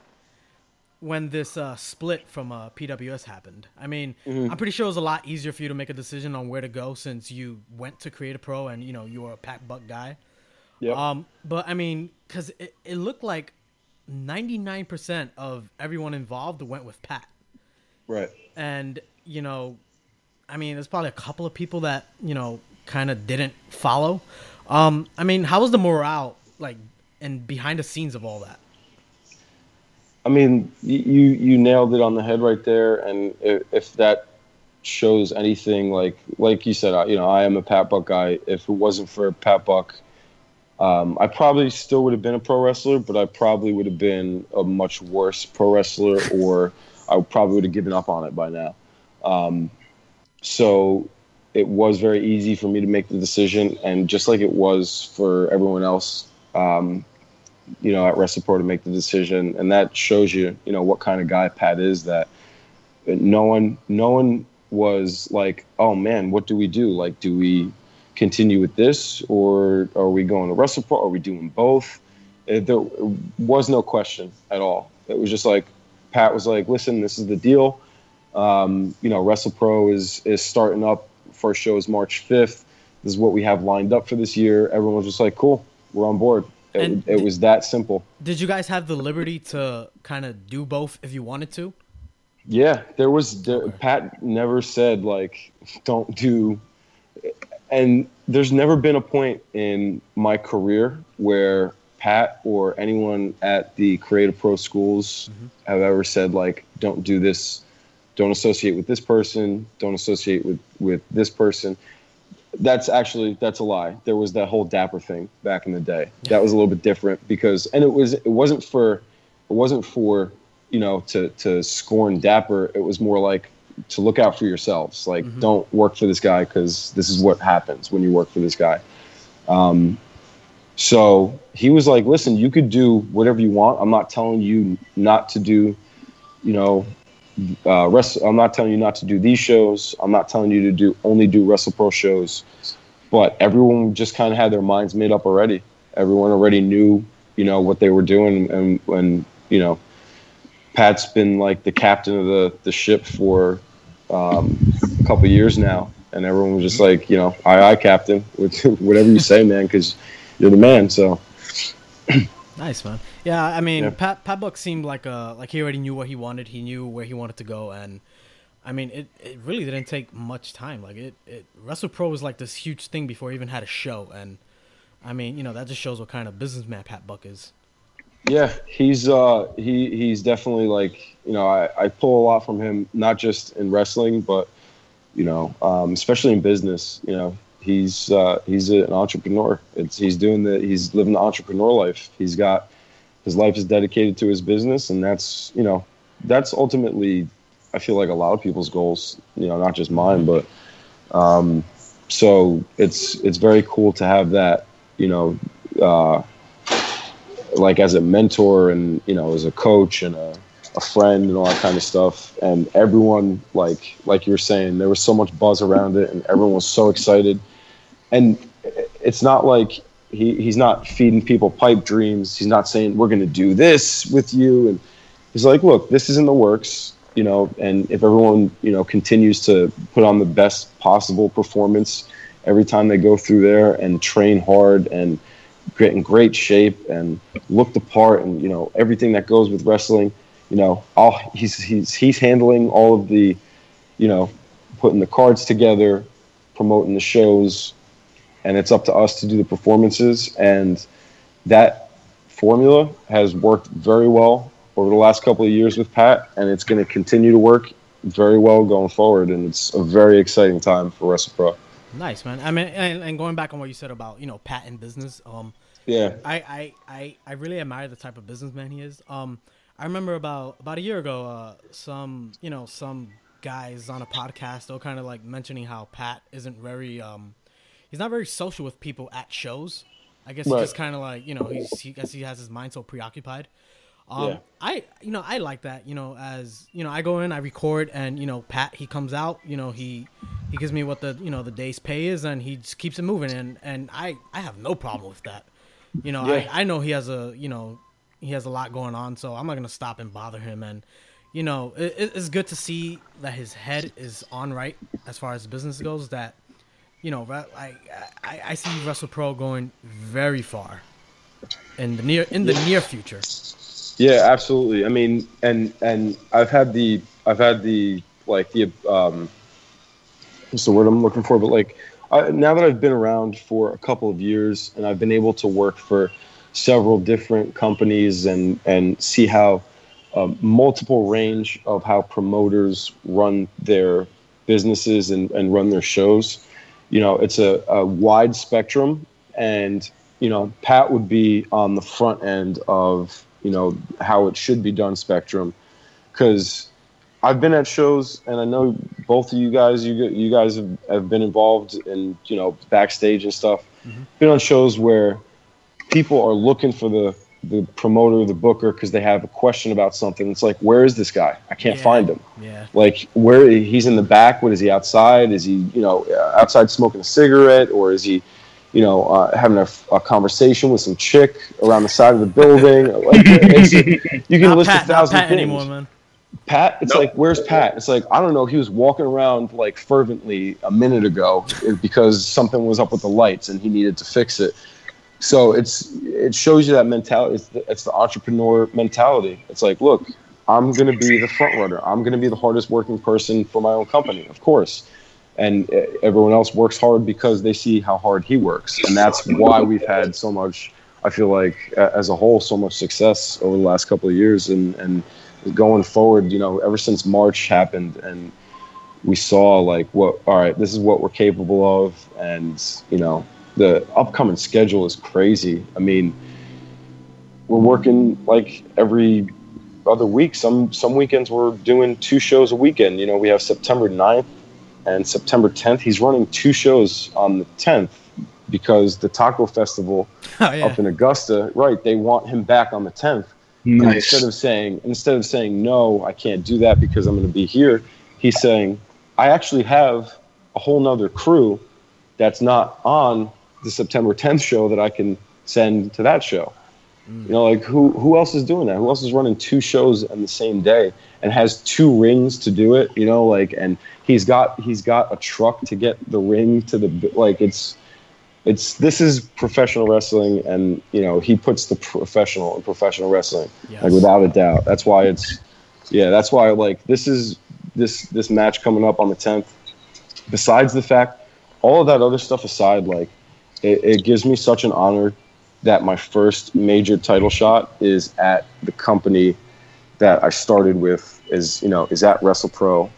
when this uh, split from uh, PWS happened. I mean, Mhm. I'm pretty sure it was a lot easier for you to make a decision on where to go since you went to Create a Pro and you know you were a Pat Buck guy. Yep. Um, but I mean, because it, it looked like 99% of everyone involved went with Pat right. and you know i mean there's probably a couple of people that you know kind of didn't follow um i mean how was the morale like and behind the scenes of all that I mean, you you nailed it on the head right there. And if, if that shows anything, like like you said, I- you know, I am a Pat Buck guy. If it wasn't for Pat Buck, um, I probably still would have been a pro wrestler, but I probably would have been a much worse pro wrestler, or I probably would have given up on it by now. Um, so it was very easy for me to make the decision, and just like it was for everyone else. Um, you know, at Wrestlepro to make the decision, and that shows you, you know, what kind of guy Pat is. That no one, no one was like, "Oh man, what do we do? Like, do we continue with this, or are we going to Wrestlepro? Are we doing both?" It, there was no question at all. It was just like Pat was like, "Listen, this is the deal. Um, you know, Wrestlepro is is starting up. First show is March fifth. This is what we have lined up for this year." Everyone was just like, "Cool, we're on board." It, And it was that simple. did you guys have the liberty to kind of do both if you wanted to Yeah, there was there, Okay. Pat never said like don't do and there's never been a point in my career where Pat or anyone at the Create A Pro schools Mhm. have ever said like don't do this, don't associate with this person, don't associate with with this person. That's actually that's a lie. There was that whole Dapper thing back in the day. That was a little bit different because and it was it wasn't for it wasn't for you know to to scorn Dapper. It was more like to look out for yourselves. Like, Mhm. don't work for this guy because this is what happens when you work for this guy. Um, so he was like, listen, you could do whatever you want. I'm not telling you not to do, you know, uh, rest, I'm not telling you not to do these shows. I'm not telling you to do only do Wrestle Pro shows. But everyone just kind of had their minds made up already. Everyone already knew, you know, what they were doing. And you know, Pat's been like the captain of the, the ship for um, a couple years now. And everyone was just like, you know, aye, aye, captain, whatever you say, man, because you're the man. So, Nice man. Yeah, I mean, Yeah. Pat Pat Buck seemed like a like he already knew what he wanted. He knew where he wanted to go, and I mean, it, it really didn't take much time. Like it, it Wrestle Pro was like this huge thing before he even had a show, and I mean, you know, that just shows what kind of businessman Pat Buck is. Yeah, he's uh he he's definitely like you know I, I pull a lot from him not just in wrestling but you know um, especially in business you know he's uh, he's an entrepreneur. It's he's doing the he's living the entrepreneur life. He's got his life is dedicated to his business and that's you know that's ultimately I feel like a lot of people's goals you know not just mine but um, so it's it's very cool to have that you know. Uh, like as a mentor and you know as a coach and a, a friend and all that kind of stuff. And everyone like like you were saying there was so much buzz around it and everyone was so excited and it's not like he, he's not feeding people pipe dreams. He's not saying we're going to do this with you. And he's like look this is in the works you know and if everyone you know continues to put on the best possible performance every time they go through there and train hard and get in great shape and look the part and you know everything that goes with wrestling you know all he's he's he's handling all of the you know putting the cards together promoting the shows and it's up to us to do the performances and that formula has worked very well over the last couple of years with Pat and it's going to continue to work very well going forward and it's a very exciting time for Wrestle Pro. Nice man. I mean, and, and going back on what you said about you know Pat and business, um, Yeah. I, I, I, I really admire the type of businessman he is. Um, I remember about about a year ago, uh, some you know some guys on a podcast they were kind of like mentioning how Pat isn't very um, he's not very social with people at shows. I guess Right. he's just kind of like you know he's he guess he has his mind so preoccupied. Um, Yeah. I you know I like that you know as you know I go in I record and you know Pat he comes out you know he he gives me what the you know the day's pay is and he just keeps it moving and and I I have no problem with that. You know, Yeah. I, I know he has a you know he has a lot going on, so I'm not gonna stop and bother him. And you know, it, it- it's good to see that his head is on right as far as business goes. That you know, re- I I, see Wrestle Pro going very far in the near in the near future. Yeah, absolutely. I mean, and and I've had the I've had the like the um, what's the word I'm looking for? But like I, now that I've been around for a couple of years and I've been able to work for several different companies and and see how um, multiple range of how promoters run their businesses and, and run their shows. You know, it's a, a wide spectrum, and you know, Pat would be on the front end of you know how it should be done spectrum, because I've been at shows and I know both of you guys, you you guys have, have been involved in you know backstage and stuff. Mm-hmm. Been on shows where people are looking for the the promoter, the booker, because they have a question about something. It's like, where is this guy? I can't Yeah. find him Yeah, like where he's in the back what is he outside is he you know uh, outside smoking a cigarette or is he you know uh, having a, a conversation with some chick around the side of the building like, it's, you can not list Pat, a not thousand Pat things anymore, man. pat it's Nope. like where's pat it's like i don't know he was walking around like fervently a minute ago because something was up with the lights and he needed to fix it so it's it shows you that mentality it's the, it's the entrepreneur mentality. It's like look i'm going to be the front runner. I'm going to be the hardest working person for my own company of course. And everyone else works hard because they see how hard he works. And that's why we've had so much i feel like as a whole so much success over the last couple of years. And and going forward you know ever since march happened and we saw like what all right this is what we're capable of. And you know the upcoming schedule is crazy i mean we're working like every other week. Some some weekends we're doing two shows a weekend. You know, we have September 9th and September 10th. He's running two shows on the 10th because the Taco Festival Oh, yeah. up in Augusta, right? They want him back on the 10th. And instead of saying instead of saying no, I can't do that because I'm going to be here, he's saying I actually have a whole nother crew that's not on the September 10th show that I can send to that show. Mm. You know, like who who else is doing that? Who else is running two shows on the same day and has two rings to do it? You know, like and he's got he's got a truck to get the ring to the like it's it's this is professional wrestling and you know he puts the professional in professional wrestling Yes. like without a doubt that's why it's yeah that's why like this is this this match coming up on the 10th besides the fact all of that other stuff aside like it, it gives me such an honor that my first major title shot is at the company that i started with is you know is at wrestlepro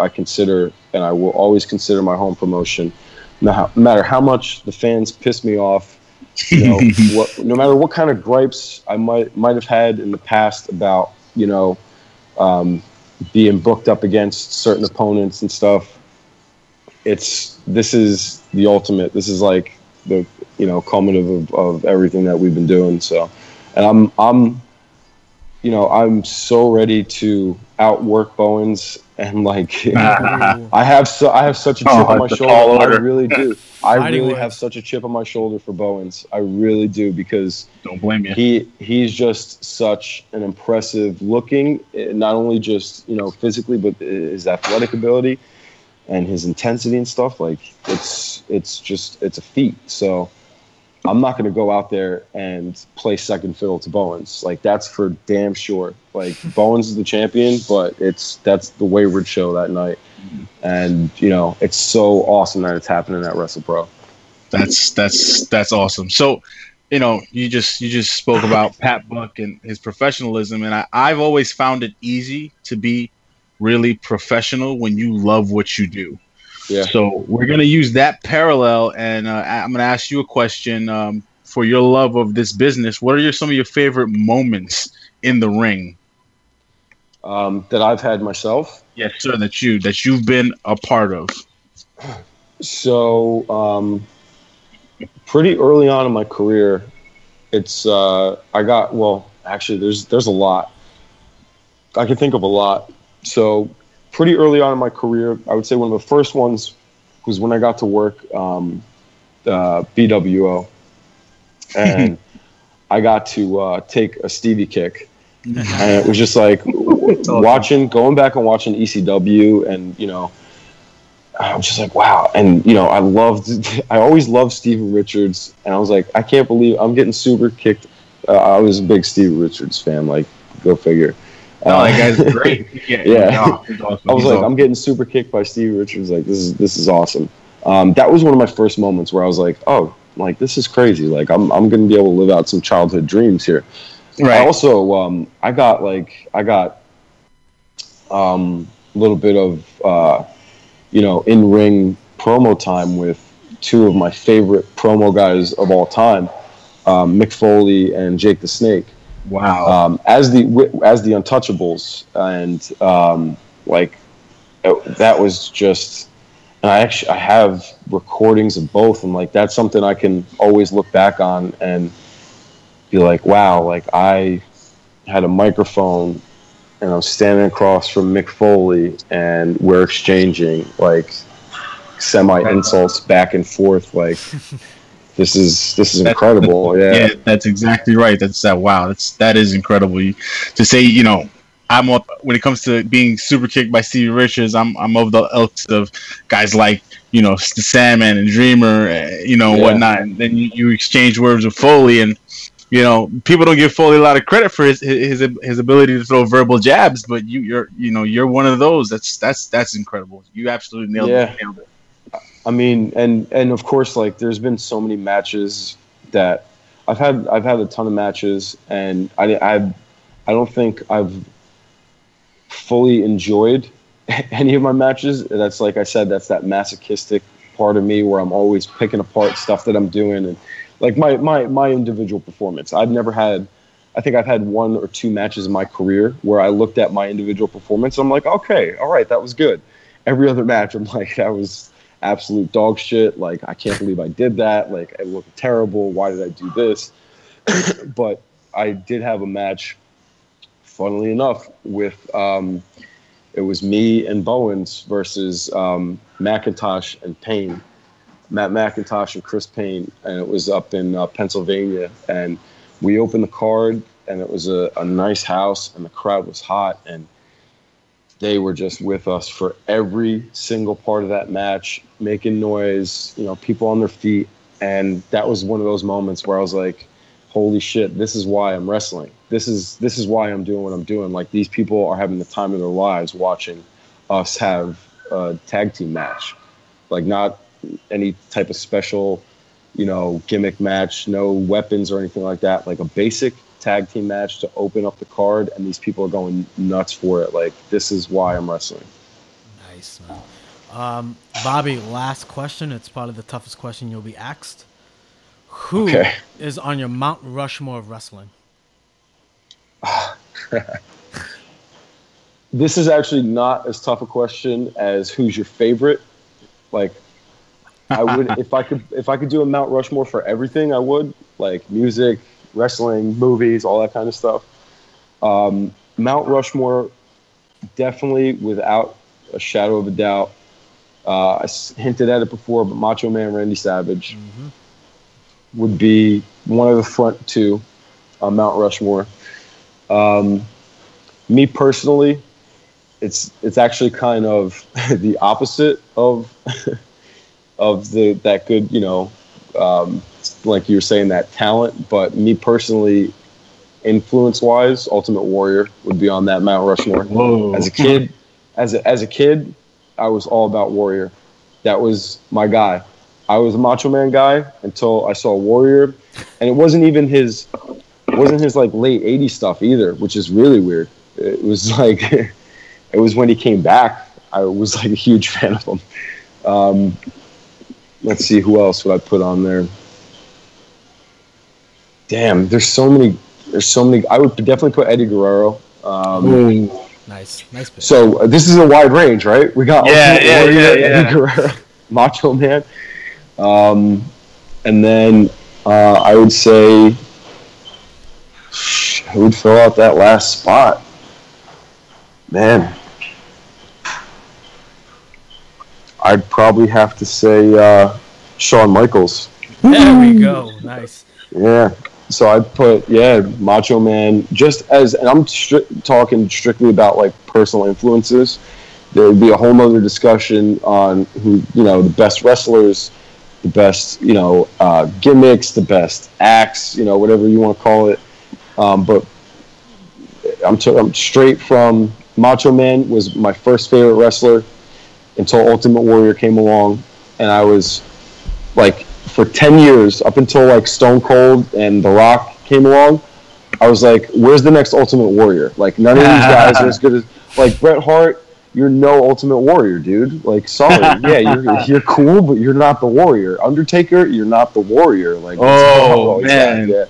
i consider and i will always consider my home promotion no matter how much the fans piss me off you know, what, no matter what kind of gripes I might might have had in the past about you know um, being booked up against certain opponents and stuff. It's this is the ultimate. This is like the you know culminative of, of everything that we've been doing. So, and I'm I'm you know I'm so ready to outwork Bowens and like. I have so I have such a chip Oh, on my shoulder. I really do. I really have such a chip on my shoulder for Bowens. I really do because Don't blame you. he he's just such an impressive looking, eh, not only just you know physically, but his athletic ability and his intensity and stuff. Like it's it's just it's a feat. So I'm not going to go out there and play second fiddle to Bowens. Like that's for damn sure. Like Bowens is the champion, but it's that's the wayward show that night. And you know, it's so awesome that it's happening at Wrestle Pro. That's that's that's awesome. So, you know, you just you just spoke about Pat Buck and his professionalism, and I, I've always found it easy to be really professional when you love what you do. Yeah. So we're gonna use that parallel, and uh, I'm gonna ask you a question. Um, for your love of this business, what are your, some of your favorite moments in the ring? Um, that I've had myself. Yes, sir. That you that you've been a part of. So, um, pretty early on in my career, it's uh, I got well. Actually, there's there's a lot. I can think of a lot. So, pretty early on in my career, I would say one of the first ones was when I got to work um, uh, BWO, and I got to uh, take a Stevie kick, and it was just like watching, going back and watching ECW, and you know. I was just like, wow. And, you know, I loved, I always loved Steven Richards. And I was like, I can't believe I'm getting super kicked. Uh, I was a big Steven Richards fan. Like, go figure. Oh, Uh, that guy's great. Yeah, Yeah. awesome. I was He's like, awesome. I'm getting super kicked by Steve Richards. Like, this is this is awesome. Um, that was one of my first moments where I was like, oh, like this is crazy. Like, I'm I'm gonna be able to live out some childhood dreams here. I right. also um, I got like I got um, a little bit of uh, you know in ring promo time with two of my favorite promo guys of all time, um, Mick Foley and Jake the Snake Wow. um, as the as the Untouchables, and um, like that was just. And I actually I have recordings of both, and like that's something I can always look back on and be like, wow, like I had a microphone and I'm standing across from Mick Foley, and we're exchanging like semi insults back and forth. Like this is this is incredible. yeah. Yeah. that's exactly right. That's that. Wow, that's that is incredible. You, to say, you know, I'm up when it comes to being super kicked by Stevie Richards. I'm I'm of the elks of guys like you know the Sandman and Dreamer, uh, you know Yeah. whatnot. And then you, you exchange words with Foley, and you know people don't give Foley a lot of credit for his his his ability to throw verbal jabs, but you you're you know you're one of those. That's that's that's incredible. You absolutely nailed Yeah. it. Nailed it. I mean, and and of course, like there's been so many matches that I've had. I've had a ton of matches, and I I, I don't think I've fully enjoyed any of my matches. That's like I said, that's that masochistic part of me where I'm always picking apart stuff that I'm doing, and like my my my individual performance. I've never had I think I've had one or two matches in my career where I looked at my individual performance. I'm like, okay, all right, that was good. Every other match, I'm like, that was absolute dog shit. Like, I can't believe I did that. Like, I looked terrible. Why did I do this? but I did have a match, funnily enough, with um, it was me and Bowens versus um, McIntosh and Payne, Matt McIntosh and Chris Payne, and it was up in uh, Pennsylvania. And we opened the card, and it was a, a nice house, and the crowd was hot, and they were just with us for every single part of that match, making noise, you know, people on their feet. And that was one of those moments where I was like, holy shit, this is why I'm wrestling. This is this is why I'm doing what I'm doing. Like these people are having the time of their lives watching us have a tag team match. Like not any type of special, you know, gimmick match, no weapons or anything like that. Like a basic tag team match to open up the card, and these people are going nuts for it. Like this is why I'm wrestling. Nice, man. Um, Bobby, last question. It's probably the toughest question you'll be asked. Who Okay. is on your Mount Rushmore of wrestling? This is actually not as tough a question as who's your favorite. Like, I would if I could if I could do a Mount Rushmore for everything, I would like music, wrestling, movies, all that kind of stuff. Um, Mount Rushmore, definitely without a shadow of a doubt. Uh, I hinted at it before, but Macho Man Randy Savage would be one of the front two on Mount Rushmore. Um, me personally, it's it's actually kind of the opposite of of the that good you know um, like you were saying that talent. But me personally, influence wise, Ultimate Warrior would be on that Mount Rushmore. Whoa. As a kid, as a, as a kid, I was all about Warrior. That was my guy. I was a Macho Man guy until I saw Warrior, and it wasn't even his it wasn't his like late '80s stuff either, which is really weird. It was like it was when he came back. I was like a huge fan of him. Um, let's see who else would I put on there. Damn, there's so many. There's so many. I would definitely put Eddie Guerrero. Um, Nice, nice pick. so uh, this is a wide range, right? We got Yeah, Ultimate yeah, Warrior, yeah, yeah. Eddie Guerrero, Macho Man, um, and then uh, I would say who would fill out that last spot? Man, I'd probably have to say uh, Shawn Michaels. There we go. Nice. Yeah. So I put yeah, Macho Man just as and I'm stri- talking strictly about like personal influences. There would be a whole nother discussion on who you know the best wrestlers, the best you know uh, gimmicks, the best acts, you know whatever you want to call it. Um, but I'm, t- I'm straight from Macho Man was my first favorite wrestler until Ultimate Warrior came along, and I was like for 10 years up until like Stone Cold and The Rock came along, I was like, where's the next Ultimate Warrior? Like none of these guys are as good as like Bret Hart. You're no Ultimate Warrior, dude. Like, sorry, yeah, you're you're cool, but you're not the Warrior. Undertaker, you're not the Warrior. Like, Oh, man. yeah.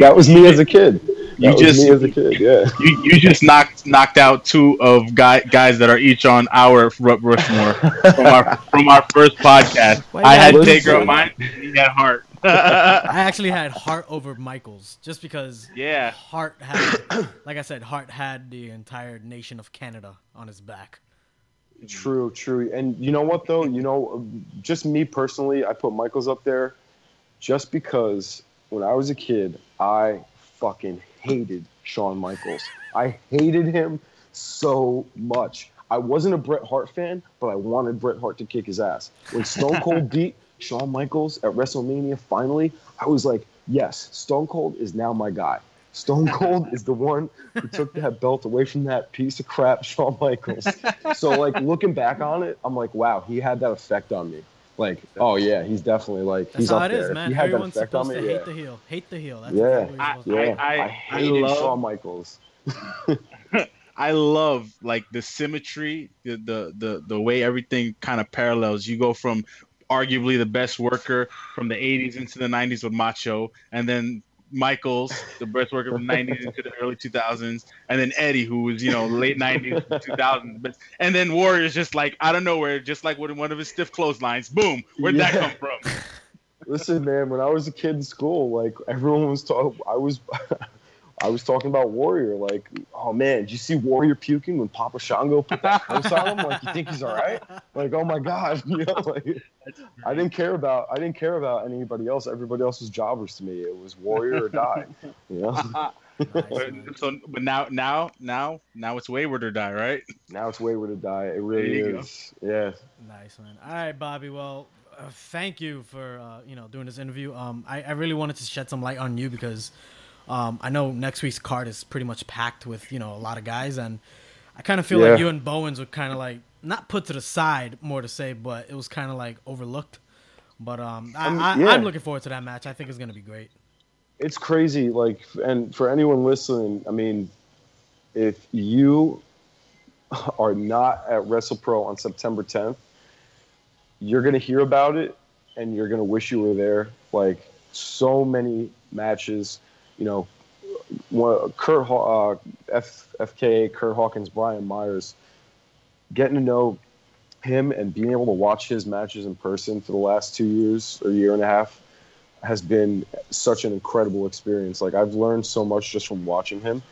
that was me as a kid. That You was just- me as a kid. Yeah. You, you just knocked knocked out two of guy, guys that are each on our Ru- Rushmore from our from our first podcast. Wait, I had listen. Taker on mine. He had Hart. I actually had Hart over Michaels just because yeah. Hart had, like I said, Hart had the entire nation of Canada on his back. True, true. And you know what though? You know, um, just me personally, I put Michaels up there just because when I was a kid, I fucking hated Shawn Michaels. I hated him so much. I wasn't a Bret Hart fan, but I wanted Bret Hart to kick his ass. When Stone Cold beat Shawn Michaels at WrestleMania finally, I was like, yes, Stone Cold is now my guy. Stone Cold is the one who took that belt away from that piece of crap, Shawn Michaels. So, like, looking back on it, I'm like, wow, he had that effect on me. Like, oh yeah, he's definitely like That's he's how up it is, there. man. He had that Everyone's effect on supposed me. to Yeah. hate the heel. Hate the heel. That's Yeah. exactly what you're supposed to yeah, I- I, I hated love- Shawn Michaels. I love like the symmetry, the the the, the way everything kind of parallels. You go from arguably the best worker from the 80s into the 90s with Macho, and then Michaels, the best worker from the 90s into the early 2000s, and then Eddie, who was you know late 90s, 2000s, but and then Warriors just like out of nowhere, just like with one of his stiff clotheslines, boom, where'd yeah. that come from? Listen, man, when I was a kid in school, like everyone was talking, I was. I was talking about Warrior, like, oh man, did you see Warrior puking when Papa Shango put that curse on him? Like, you think he's all right? Like, oh my god, you know, like, I didn't care about, I didn't care about anybody else. Everybody else was jobbers to me. It was Warrior or die, you know. nice, so, but now, now, now, now it's wayward or die, right? Now it's wayward or die. It really is. Go. Yeah. Nice man. All right, Bobby. Well, uh, thank you for uh, you know doing this interview. Um, I, I really wanted to shed some light on you because um, I know next week's card is pretty much packed with you know a lot of guys, and I kind of feel yeah. like you and Bowens were kind of like not put to the side, more to say, but it was kind of like overlooked. But um, I, am um, yeah. looking forward to that match. I think it's gonna be great. It's crazy, like, and for anyone listening, I mean, if you are not at WrestlePro on September 10th, you're gonna hear about it, and you're gonna wish you were there. Like, so many matches you know, Kurt uh, F, FKA, Kurt Hawkins, Brian Myers, getting to know him and being able to watch his matches in person for the last two years or year and a half has been such an incredible experience. Like I've learned so much just from watching him.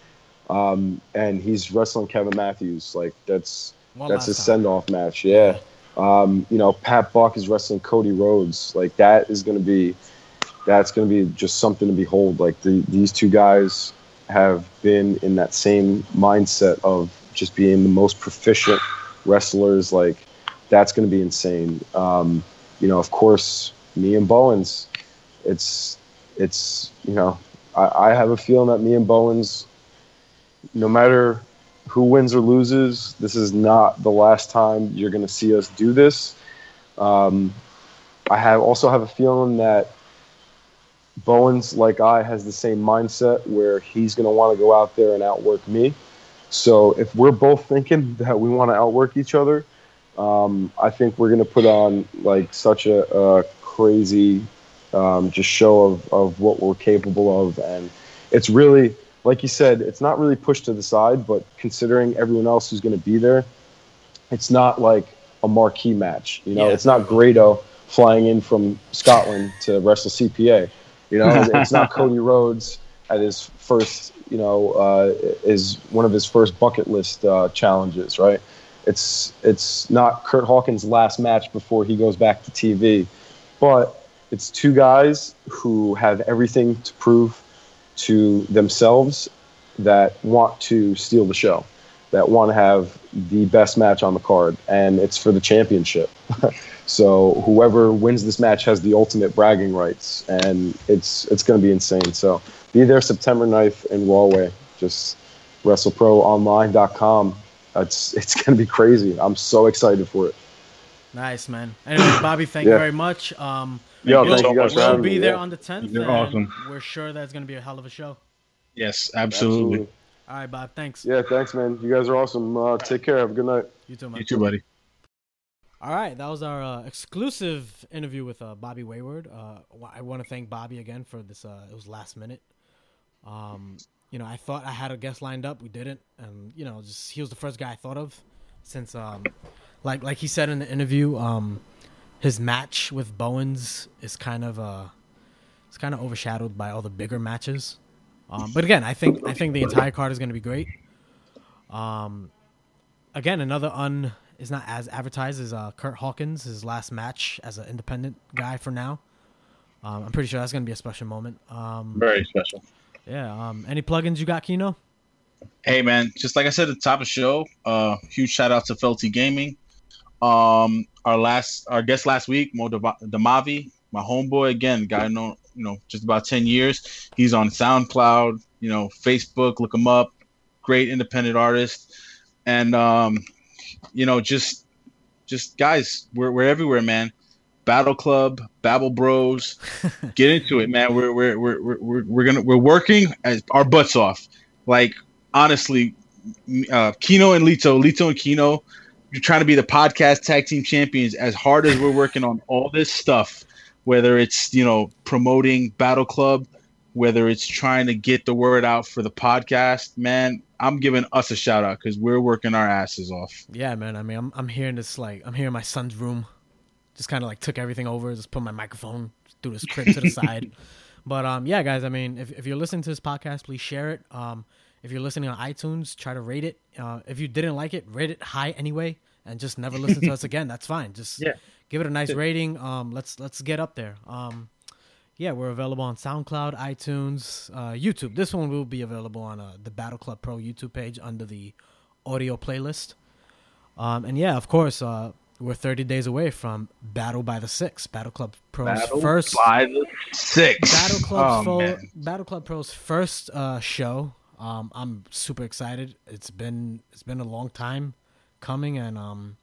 Um, and he's wrestling Kevin Matthews. Like that's One that's his send off match. Yeah. Um, you know, Pat Buck is wrestling Cody Rhodes. Like that is going to be that's going to be just something to behold. Like the, these two guys have been in that same mindset of just being the most proficient wrestlers. Like that's going to be insane. Um, you know, of course, me and Bowens. It's it's you know, I, I have a feeling that me and Bowens, no matter who wins or loses, this is not the last time you're going to see us do this. Um, I have also have a feeling that Bowens, like I, has the same mindset where he's going to want to go out there and outwork me. So if we're both thinking that we want to outwork each other, um, I think we're going to put on like such a, a crazy um, just show of, of what we're capable of. And it's really, like you said, it's not really pushed to the side, but considering everyone else who's going to be there, it's not like a marquee match. You know, yeah. it's not Grado flying in from Scotland to wrestle CPA. You know, it's not Cody Rhodes at his first, you know, uh, is one of his first bucket list uh, challenges, right? It's it's not Kurt Hawkins' last match before he goes back to TV, but it's two guys who have everything to prove to themselves that want to steal the show, that want to have the best match on the card, and it's for the championship. So whoever wins this match has the ultimate bragging rights, and it's it's going to be insane. So be there September 9th in Rahway. Just WrestleProOnline.com. It's it's going to be crazy. I'm so excited for it. Nice man. Anyway, Bobby, thank yeah. you very much. Um, Yo, thank you guys We'll be there yeah. on the 10th. You're awesome. We're sure that's going to be a hell of a show. Yes, absolutely. absolutely. All right, Bob. Thanks. Yeah, thanks, man. You guys are awesome. Uh, take care. Have a good night. You too, man. You too, buddy. All right, that was our uh, exclusive interview with uh, Bobby Wayward. Uh, I want to thank Bobby again for this. Uh, it was last minute. Um, you know, I thought I had a guest lined up, we didn't, and you know, just he was the first guy I thought of since, um, like like he said in the interview, um, his match with Bowens is kind of uh, it's kind of overshadowed by all the bigger matches. Um, but again, I think I think the entire card is going to be great. Um, again, another un is not as advertised as uh, Kurt Hawkins, his last match as an independent guy for now. Um, I'm pretty sure that's going to be a special moment. Um, Very special. Yeah. Um, any plugins you got, Kino? Hey man, just like I said at the top of the show, uh, huge shout out to Felty Gaming. Um, our last, our guest last week, Mo Damavi, my homeboy again, guy know, you know, just about ten years. He's on SoundCloud, you know, Facebook. Look him up. Great independent artist, and um, you know, just just guys, we're we're everywhere, man. Battle Club, Babble Bros, get into it, man. We're we're we're we're we're gonna we're working as our butts off. Like honestly, uh, Kino and Lito, Lito and Kino, you're trying to be the podcast tag team champions. As hard as we're working on all this stuff, whether it's you know promoting Battle Club, whether it's trying to get the word out for the podcast, man, I'm giving us a shout out because we're working our asses off. Yeah, man. I mean, I'm I'm hearing this like I'm hearing my son's room, just kind of like took everything over, just put my microphone through this crib to the side. But um, yeah, guys. I mean, if if you're listening to this podcast, please share it. Um, if you're listening on iTunes, try to rate it. Uh, if you didn't like it, rate it high anyway, and just never listen to us again. That's fine. Just Yeah. give it a nice rating. Um, let's let's get up there. Um, yeah, we're available on SoundCloud, iTunes, uh, YouTube. This one will be available on uh, the Battle Club Pro YouTube page under the audio playlist. Um, and yeah, of course, uh, we're 30 days away from Battle by the Six, Battle Club Pro's Battle first by the six. Battle Club oh, man. Battle Club Pro's first uh, show. Um, I'm super excited. It's been it's been a long time coming, and um,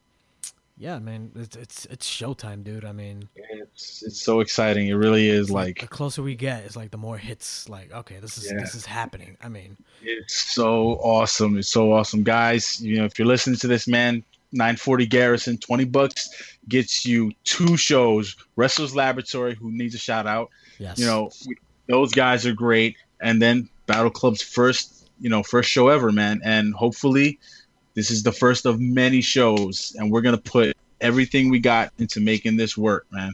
yeah, man, it's it's it's showtime, dude. I mean, It's it's so exciting. It really is Like the closer we get, it's like the more hits. Like, okay, this is Yeah. this is happening. I mean, it's so awesome. It's so awesome, guys. You know, if you're listening to this, man, 940 Garrison, 20 bucks gets you two shows. Wrestlers Laboratory, who needs a shout out. yes, You know, those guys are great. And then Battle Club's first, you know, first show ever, man. And hopefully, this is the first of many shows, and we're gonna put everything we got into making this work, man.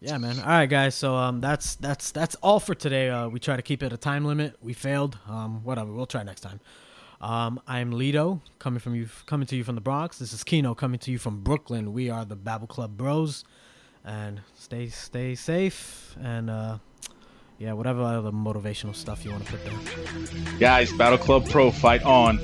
Yeah, man. All right, guys. So um, that's that's that's all for today. Uh, we try to keep it a time limit. We failed. Um, whatever. We'll try next time. Um, I'm Lido, coming from you, coming to you from the Bronx. This is Kino, coming to you from Brooklyn. We are the Battle Club Bros, and stay stay safe and uh, yeah, whatever other motivational stuff you want to put there. Guys, Battle Club Pro, fight on.